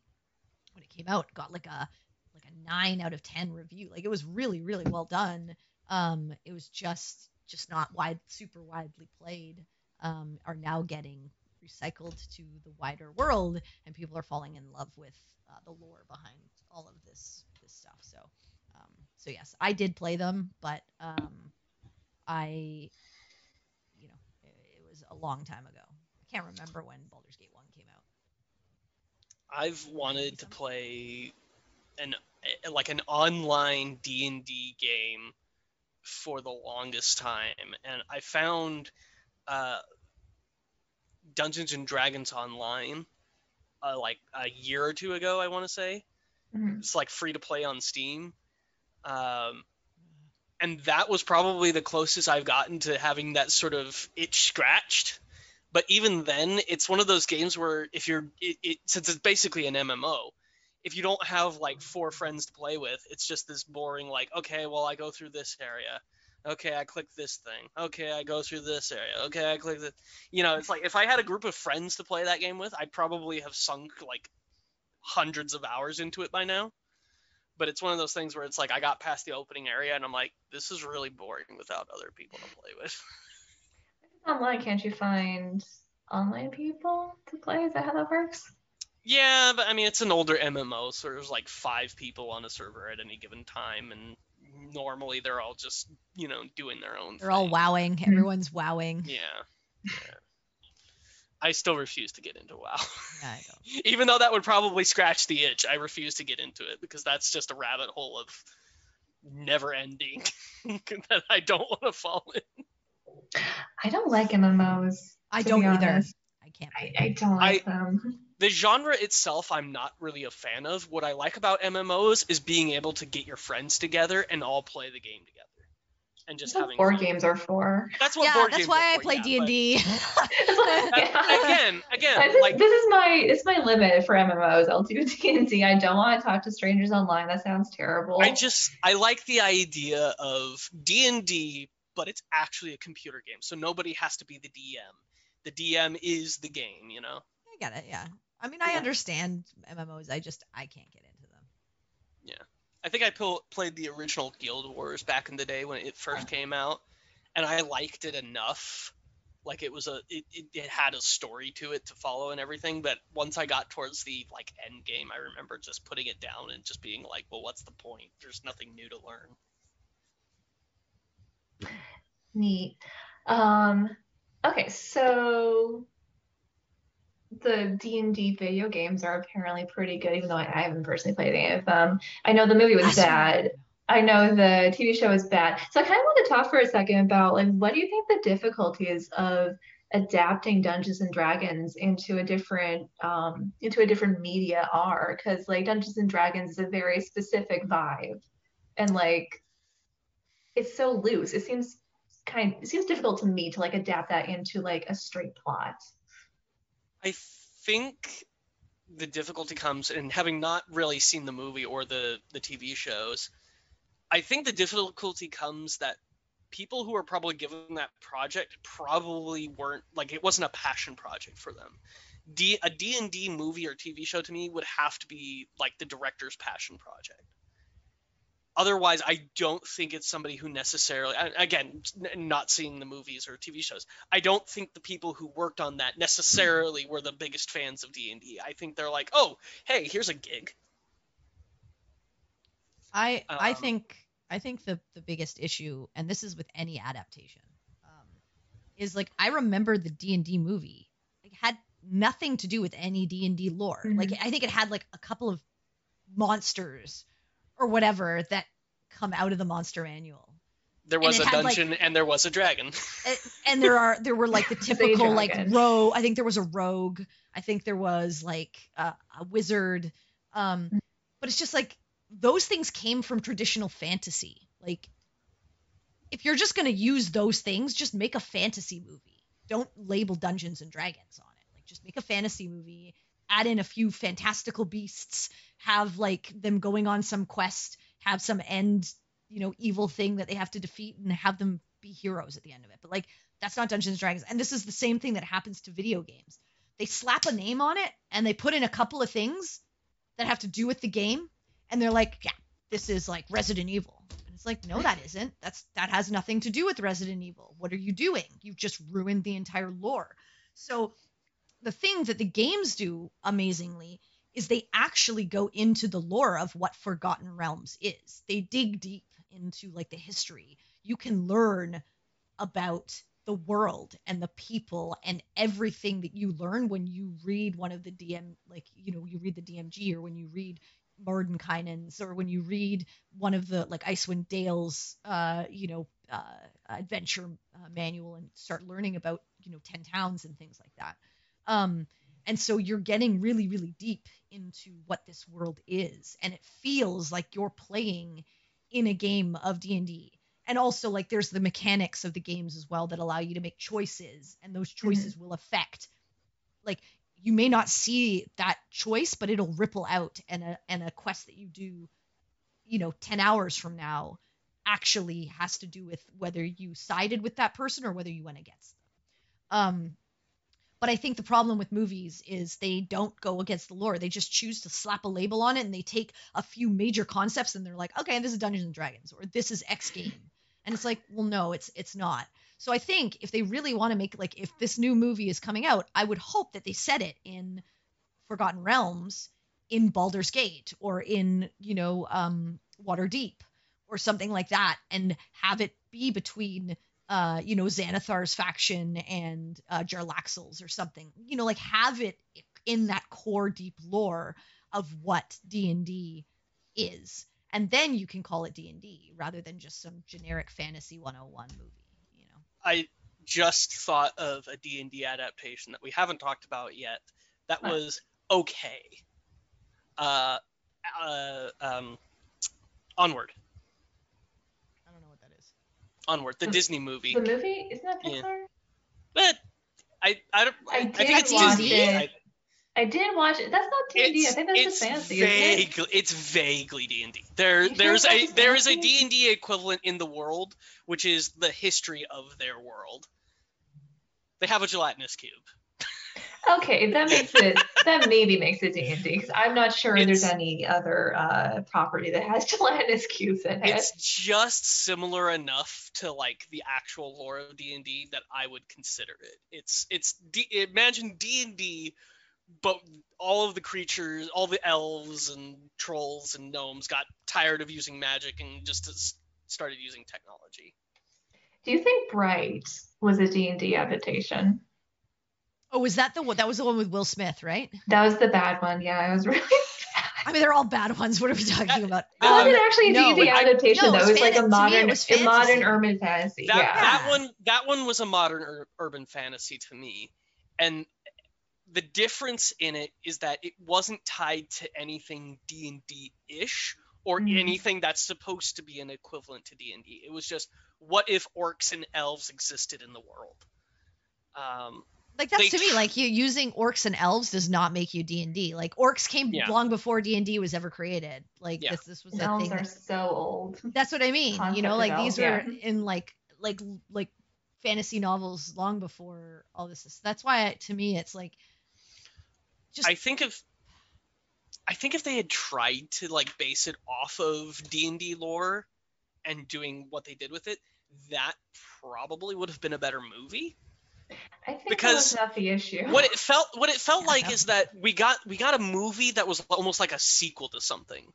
when it came out got like a like a nine out of ten review. Like it was really really well done. Um, it was just just not wide super widely played. Um, are now getting recycled to the wider world, and people are falling in love with uh, the lore behind all of this this stuff. So, um, so yes, I did play them, but um, I, you know, it, it was a long time ago. I can't remember when Baldur's Gate One came out. I've wanted to play an eh, like an online D&D game for the longest time and I found uh, Dungeons and Dragons online uh, like a year or two ago I want to say. Mhm. it's like free to play on Steam. Um, and that was probably the closest I've gotten to having that sort of itch scratched. But even then it's one of those games where if you're it, it since it's basically an mmo if you don't have like four friends to play with it's just this boring like okay well i go through this area. Okay i click this thing. Okay i go through this area. Okay i click this you know it's like if i had a group of friends to play that game with i'd probably have sunk like hundreds of hours into it by now. But it's one of those things where it's like i got past the opening area and i'm like this is really boring without other people to play with. Online, can't you find online people to play? Is that how that works? Yeah, but I mean it's an older MMO, so there's like five people on a server at any given time, and normally they're all just you know doing their own. They're all thing. wowing. Hmm. Everyone's wowing. Yeah. yeah. I still refuse to get into WoW. Yeah, I don't. Even though that would probably scratch the itch, I refuse to get into it because that's just a rabbit hole of never ending that I don't want to fall in. I don't like MMOs. I don't either. I can't. I, I don't like them. The genre itself, I'm not really a fan of. What I like about MMOs is being able to get your friends together and all play the game together, and just That's what having board fun. games are for. That's what yeah, board that's games why are I for, play yeah, D and D. but- again, again, this, like this is my this is my limit for MMOs. I'll do D&D. I don't want to talk to strangers online. That sounds terrible. I just I like the idea of D and D, but it's actually a computer game, so nobody has to be the DM. The DM is the game, you know. I get it. Yeah. I mean, I Yeah. understand MMOs. I just I can't get into them. Yeah, I think I pl- played the original Guild Wars back in the day when it first came out, and I liked it enough. Like it was a, it, it, it had a story to it to follow and everything. But once I got towards the like end game, I remember just putting it down and just being like, well, what's the point? There's nothing new to learn. Neat. Um, okay, so the D&D video games are apparently pretty good, even though I, I haven't personally played any of them. I know the movie was bad. I know the TV show is bad. So I kind of want to talk for a second about like what do you think the difficulties of adapting Dungeons and Dragons into a different um, into a different media are? Because like Dungeons and Dragons is a very specific vibe, and like it's so loose. It seems kind. It seems difficult to me to like adapt that into like a straight plot. I think the difficulty comes in having not really seen the movie or the the TV shows. I think the difficulty comes that people who are probably given that project probably weren't like it wasn't a passion project for them. D a D&D movie or TV show to me would have to be like the director's passion project otherwise i don't think it's somebody who necessarily again not seeing the movies or tv shows. I don't think the people who worked on that necessarily were the biggest fans of d&d i think they're like oh hey here's a gig. I um, i think i think the the biggest issue and this is with any adaptation um, is like i remember the d&d movie. Like had nothing to do with any d&d lore. Mm-hmm. like i think it had like a couple of monsters or whatever that come out of the monster manual. There was a dungeon like, and there was a dragon. and there are there were like the typical like rogue. I think there was a rogue. I think there was like a, a wizard. Um, but it's just like those things came from traditional fantasy. Like if you're just gonna use those things, just make a fantasy movie. Don't label Dungeons and Dragons on it. Like just make a fantasy movie add in a few fantastical beasts, have like them going on some quest, have some end, you know, evil thing that they have to defeat and have them be heroes at the end of it. But like that's not Dungeons and Dragons. And this is the same thing that happens to video games. They slap a name on it and they put in a couple of things that have to do with the game and they're like, yeah, this is like Resident Evil. And it's like, no, that isn't. That's that has nothing to do with Resident Evil. What are you doing? You've just ruined the entire lore. So the thing that the games do amazingly is they actually go into the lore of what Forgotten Realms is. They dig deep into like the history. You can learn about the world and the people and everything that you learn when you read one of the DM like you know you read the DMG or when you read Mordenkainen's or when you read one of the like Icewind Dale's uh you know uh adventure uh, manual and start learning about you know 10 towns and things like that. Um, and so you're getting really, really deep into what this world is, and it feels like you're playing in a game of D and D. And also, like, there's the mechanics of the games as well that allow you to make choices, and those mm-hmm. choices mm-hmm. will affect, like, you may not see that choice, but it'll ripple out, and a and a quest that you do, you know, ten hours from now, actually has to do with whether you sided with that person or whether you went against them. Um, but I think the problem with movies is they don't go against the lore. They just choose to slap a label on it and they take a few major concepts and they're like, okay, this is Dungeons and Dragons or this is X game. And it's like, well, no, it's it's not. So I think if they really want to make like if this new movie is coming out, I would hope that they set it in Forgotten Realms, in Baldur's Gate, or in you know um, Waterdeep, or something like that, and have it be between uh, you know, Xanathar's faction and uh, Jarlaxle's or something. You know, like have it in that core deep lore of what D&D is. And then you can call it D&D rather than just some generic fantasy 101 movie, you know. I just thought of a D&D adaptation that we haven't talked about yet that was okay. Uh, uh um, onward. Onward, the Disney movie. The movie isn't that Pixar? Yeah. But I I don't I, I think it's Disney. It. I, I did watch it. That's not D and D. I think that's it's just fantasy. Vaguely, it? It's vaguely D and D. There, there's a there is a D and D equivalent in the world, which is the history of their world. They have a gelatinous cube. Okay, that makes it that maybe makes it D and D because I'm not sure there's any other uh, property that has gelatinous cubes in it. It's just similar enough to like the actual lore of D and D that I would consider it. It's it's D- imagine D and D, but all of the creatures, all the elves and trolls and gnomes got tired of using magic and just started using technology. Do you think Bright was a D and D adaptation? Oh, was that the one? That was the one with Will Smith, right? That was the bad one. Yeah, it was really. I mean, they're all bad ones. What are we talking about? It wasn't actually a Um, no, D&D I- adaptation no, though. it It was was like a to me, it modern, a modern urban fantasy. That yeah. that one that one was a modern ur- urban fantasy to me, and the difference in it is that it wasn't tied to anything D and D ish or Mhm. anything that's supposed to be an equivalent to D and D. It was just what if orcs and elves existed in the world. Um, like that's to me like you using orcs and elves does not make you D and D. Like orcs came Yeah. long before D and D was ever created. Like Yeah. this this was a Elves thing. are so old. that's what I mean. you know, like these elves, were yeah. in like like like fantasy novels long before all this. Is, that's why to me it's like just I think if I think if they had tried to like base it off of D and D lore and doing what they did with it, that probably would have been a better movie. I think Because that was not the issue. what it felt what it felt Yeah, like is that we got we got a movie that was almost like a sequel to something.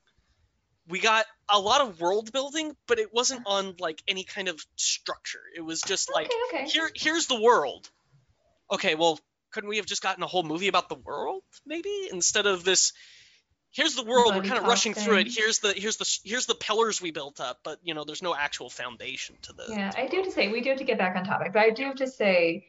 We got a lot of world building but it wasn't on like any kind of structure. It was just like okay, okay. here here's the world. Okay well couldn't we have just gotten a whole movie about the world maybe? Instead of this here's the world we're kind of cop rushing through it. here's the here's the here's the pillars we built up but you know there's no actual foundation to this Yeah, I do have to say we do have to get back on topic, but I do have to say,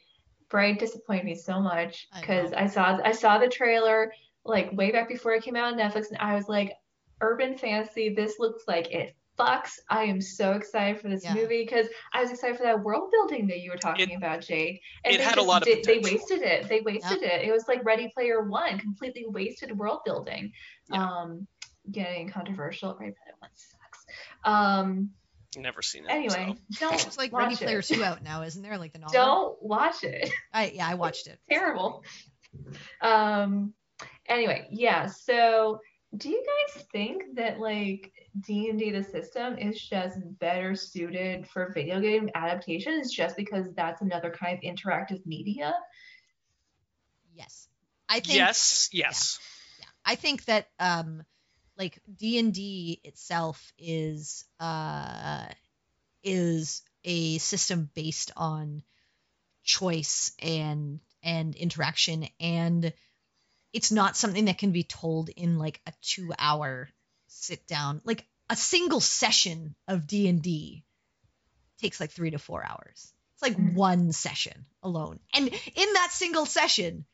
Bright disappointed me so much because know. I, saw I saw the trailer like way back before it came out on Netflix, and I was like, urban fantasy. This looks like it fucks. I am so excited for this Yeah. movie because I was excited for that world building that you were talking about, Jade. And it they had a lot of did- They wasted it. They wasted it. It was like Ready Player One, completely wasted world building. Yeah. Um, getting controversial. Ready Player One sucks. Um. Never seen it Anyway, don't it's like watch Ready it. Player Two out now, isn't there? Like the novel. Don't watch it. I yeah, I watched it. Terrible. Um. Anyway, yeah. So, do you guys think that like D and D the system is just better suited for video game adaptations just because that's another kind of interactive media? Yes, I think. yes yes yeah i think that um like d&d itself is uh is a system based on choice and and interaction and it's not something that can be told in like a 2 hour sit down like a single session of d&d takes like 3 to 4 hours. It's like Mhm. one session alone. And in that single session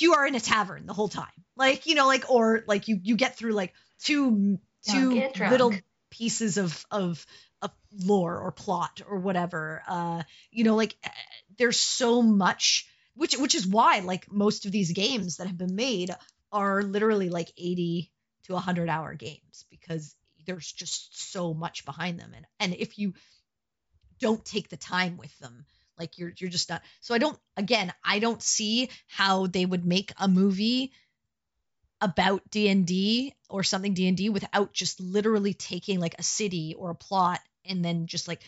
you are in a tavern the whole time. Like you know like or like you you get through like two two little pieces of of of lore or plot or whatever. Uh you know like eh, there's so much which which is why like most of these games that have been made are literally like 80 to 100 hour games because there's just so much behind them. And and if you don't take the time with them like you're you're just not so i don't again i don't see how they would make a movie about d&d or something d&d without just literally taking like a city or a plot and then just like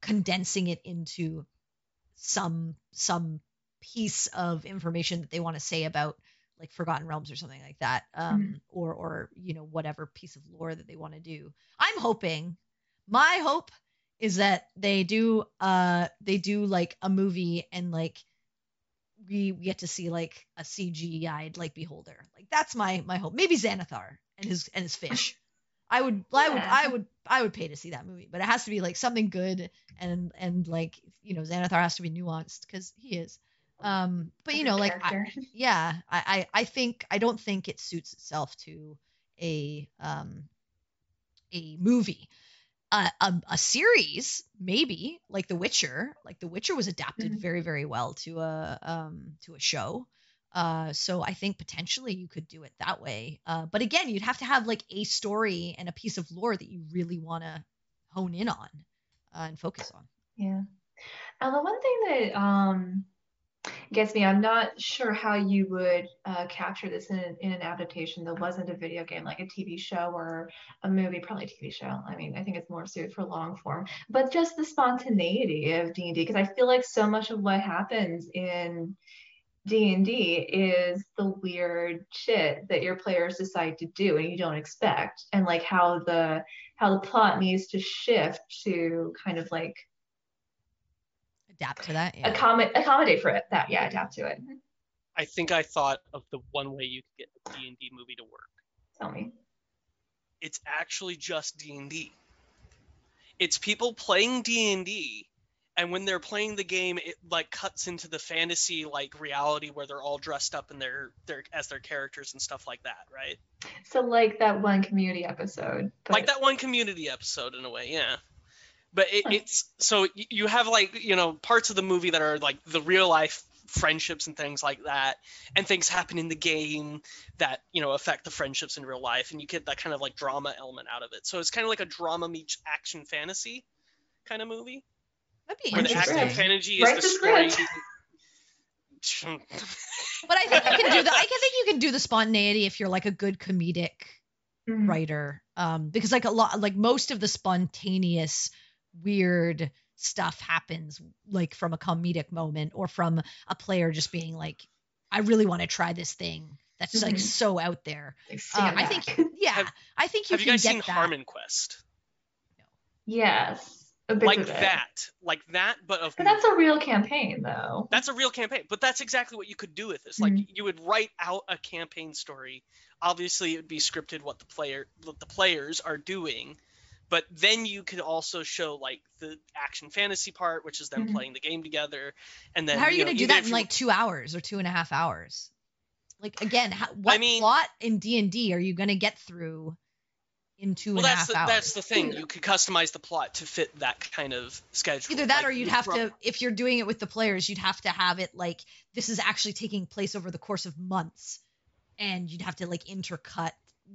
condensing it into some some piece of information that they want to say about like forgotten realms or something like that um or or you know whatever piece of lore that they want to do. I'm hoping my hope is that they do uh they do like a movie and like we, we get to see like a CGI'd like beholder. Like that's my my hope. Maybe Xanathar and his and his fish. I would I would I would I would pay to see that movie, but it has to be like something good and and like you know Xanathar has to be nuanced because he is. Um, but you know like I, yeah I, I i think i don't think it suits itself to a um a movie uh, a, a series maybe like the witcher like the witcher was adapted Mhm. very very well to a um to a show uh so i think potentially you could do it that way uh but again you'd have to have like a story and a piece of lore that you really want to hone in on uh, and focus on Yeah. And the one thing that um gets me. I'm not sure how you would uh, capture this in, an- in an adaptation that wasn't a video game, like a TV show or a movie, probably a TV show. I mean, I think it's more suited for long form, but just the spontaneity of D&D, because I feel like so much of what happens in D&D is the weird shit that your players decide to do and you don't expect, and like how the how the plot needs to shift to kind of like Adapt to that. Yeah. accommodate accommodate for it. That yeah, adapt to it. I think I thought of the one way you could get a D&D movie to work. Tell me. It's actually just D&D. It's people playing D&D and when they're playing the game it like cuts into the fantasy like reality where they're all dressed up in their their as their characters and stuff like that, right? So like that one community episode. But like that one community episode in a way yeah but it, it's so you have like you know parts of the movie that are like the real life friendships and things like that and things happen in the game that you know affect the friendships in real life and you get that kind of like drama element out of it so it's kind of like a drama meets action fantasy kind of movie That'd be where the action fantasy is Write the the story. But I think you can do the. I can think you can do the spontaneity if you're like a good comedic Mhm. writer. Um, because like a lot, like most of the spontaneous, weird stuff happens like from a comedic moment or from a player just being like, I really want to try this thing that's like Mhm. so out there. Like, Um, I think, yeah, Have- I think you have you can guys get seen that. HarmonQuest yes, like that like that but of But that's a real campaign though. That's a real campaign, but that's exactly what you could do with this. Like Mhm. you would write out a campaign story. Obviously, it would be scripted what the player what the players are doing, but then you could also show like the action fantasy part, which is them Mhm. playing the game together, and then How are you know, going to do that in you- like two hours or two and a half hours? Like again, how, what mean- plot in D and D are you going to get through in two well, and a that's half the, hours? that's the thing. You could customize the plot to fit that kind of schedule. Either that Like, or you'd have throw- to, if you're doing it with the players, you'd have to have it like this is actually taking place over the course of months, and you'd have to like intercut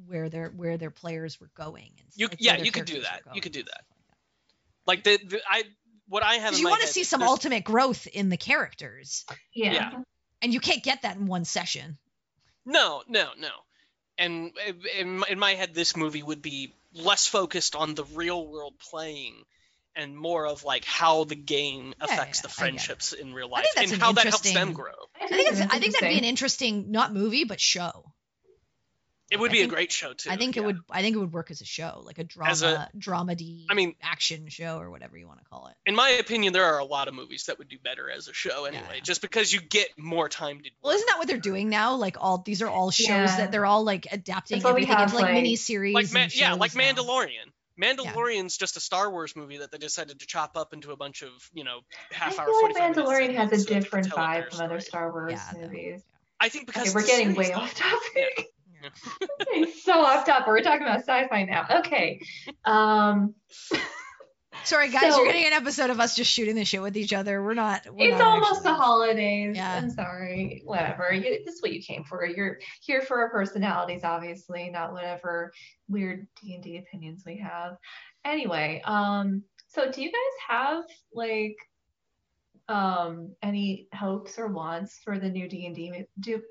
where their where their players were going. And You, like, yeah, you could do that. were You could do that. like that. Like the, the I what I have. Because in you want to see some there's- ultimate growth in the characters, yeah. yeah. and you can't get that in one session. No, no, no. And in, in my head, this movie would be less focused on the real world playing and more of like how the game affects yeah, the I get it. friendships in real life think and an how that helps them interesting- grow. I think it's, that's I think that'd be an interesting. interesting not movie but show. It would I be think- a great show too. I think yeah. it would I think it would work as a show, like a drama As a- dramedy I mean- action show or whatever you want to call it. In my opinion, there are a lot of movies that would do better as a show anyway, yeah. just because you get more time to. Well, isn't that what they're doing now? Like all these are all shows Yeah. that they're all like adapting That's everything have, into like, like- mini series. like Ma- yeah, like now. Mandalorian. Mandalorian's just a Star Wars movie that they decided to chop up into a bunch of you know half feel hour, like 45 minute Mandalorian has a segments so they can different tell a better vibe from other. Star Wars Yeah, no. movies. I think because Okay, we're getting series, way off topic. Getting so off topic. We're talking about sci-fi now. Okay. Um, Sorry guys, So- you're getting an episode of us just shooting the shit with each other. We're not. We're it's not almost the actually- holidays. Yeah. I'm sorry. Whatever. You, this is what you came for. You're here for our personalities, obviously, not whatever weird D and D opinions we have. Anyway, um, so do you guys have like um any hopes or wants for the new D and D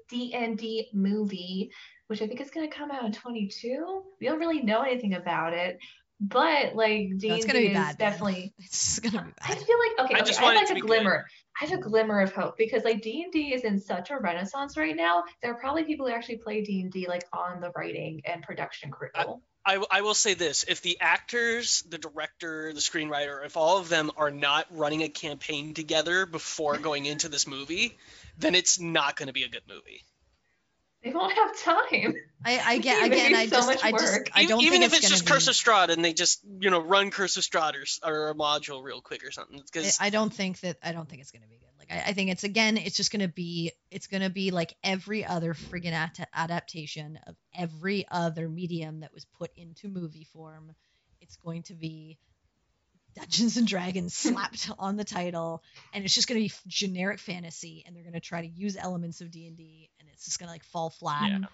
D and D movie, which I think is going to come out in 22? We don't really know anything about it, but like D No, and it's D gonna be is bad. man. definitely. It's gonna be bad. I feel like okay, I okay, just I have like a be good. glimmer. I have a glimmer of hope because like D and D is in such a renaissance right now. There are probably people who actually play D and D like on the writing and production crew. I I will say this: if the actors, the director, the screenwriter, if all of them are not running a campaign together before going into this movie, then it's not going to be a good movie. They won't have time. I, I get again. I so just much I just work. I don't even think if it's, it's, just be, Curse of Strahd and they just you know run Curse of Strahd or, or a module real quick or something. I, Because I don't think that I don't think it's gonna be good. Like I, I think it's again, it's just gonna be it's gonna be like every other friggin' at- adaptation of every other medium that was put into movie form. It's going to be Dungeons and Dragons slapped on the title, and it's just gonna be generic fantasy, and they're gonna try to use elements of D and D, and it's just gonna like fall flat. Yeah.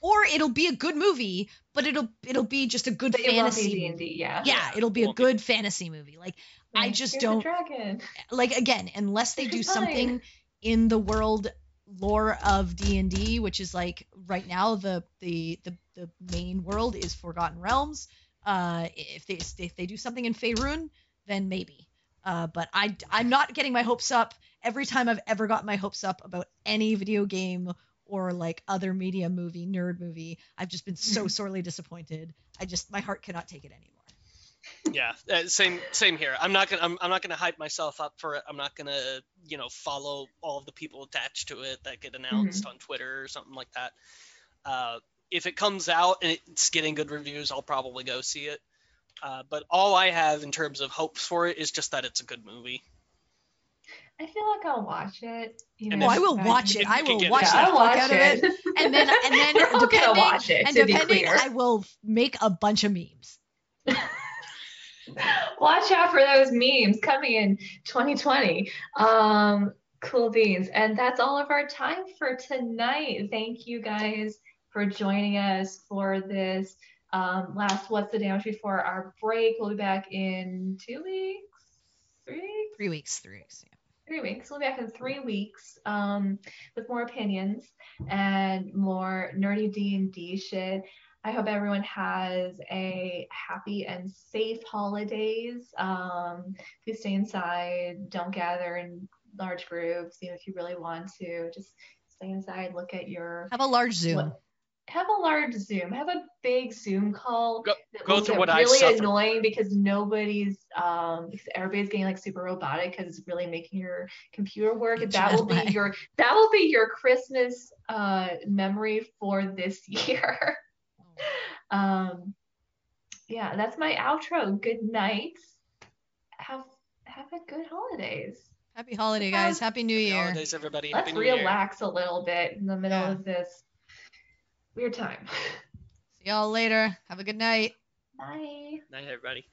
Or it'll be a good movie, but it'll it'll be just a good But it won't be fantasy. D and movie. D. Yeah. Yeah, it'll be a Won't be. good fantasy movie. Like I just don't like again unless they Which do fine. something in the world lore of D&D, which is like right now the the the, the main world is Forgotten Realms. Uh, if they if they do something in Faerun, then maybe. Uh, but I I'm not getting my hopes up every time I've ever got my hopes up about any video game or like other media movie, nerd movie. I've just been so sorely disappointed. I just my heart cannot take it anymore. Yeah, uh, same same here. I'm not gonna I'm, I'm not gonna hype myself up for it. I'm not gonna you know follow all of the people attached to it that get announced on Twitter or something like that. Uh, if it comes out and it's getting good reviews, I'll probably go see it. Uh, but all I have in terms of hopes for it is just that it's a good movie. I feel like I'll watch it. You know, Oh, I will if watch it. I will watch it. the Yeah, fuck I'll out of it. it. And then and then We're all depending watch it, and depending. I will make a bunch of memes. Watch out for those memes coming in 2020. Um, cool beans. And that's all of our time for tonight. Thank you guys for joining us for this um, last What's the Damage before our break. We'll be back in two weeks, three weeks, Three weeks, three weeks. Yeah. three weeks. We'll be back in three weeks um, with more opinions and more nerdy D and D shit. I hope everyone has a happy and safe holidays. Um, please stay inside. Don't gather in large groups. You know, if you really want to, just stay inside. Look at your Have a large Zoom. what- have a large Zoom. Have a big Zoom call. Go- that go will through get what I really annoying because nobody's um because everybody's getting like super robotic because it's really making your computer work. And that will be Jedi. your that will be your Christmas uh memory for this year. um yeah, that's my outro. Good night. Have have a good holidays. Happy holiday, guys. Happy New Happy Year. holidays, everybody. Let's Happy New Year. relax a little bit in the middle Yeah. of this weird time. See y'all later. Have a good night. Bye. Night, everybody.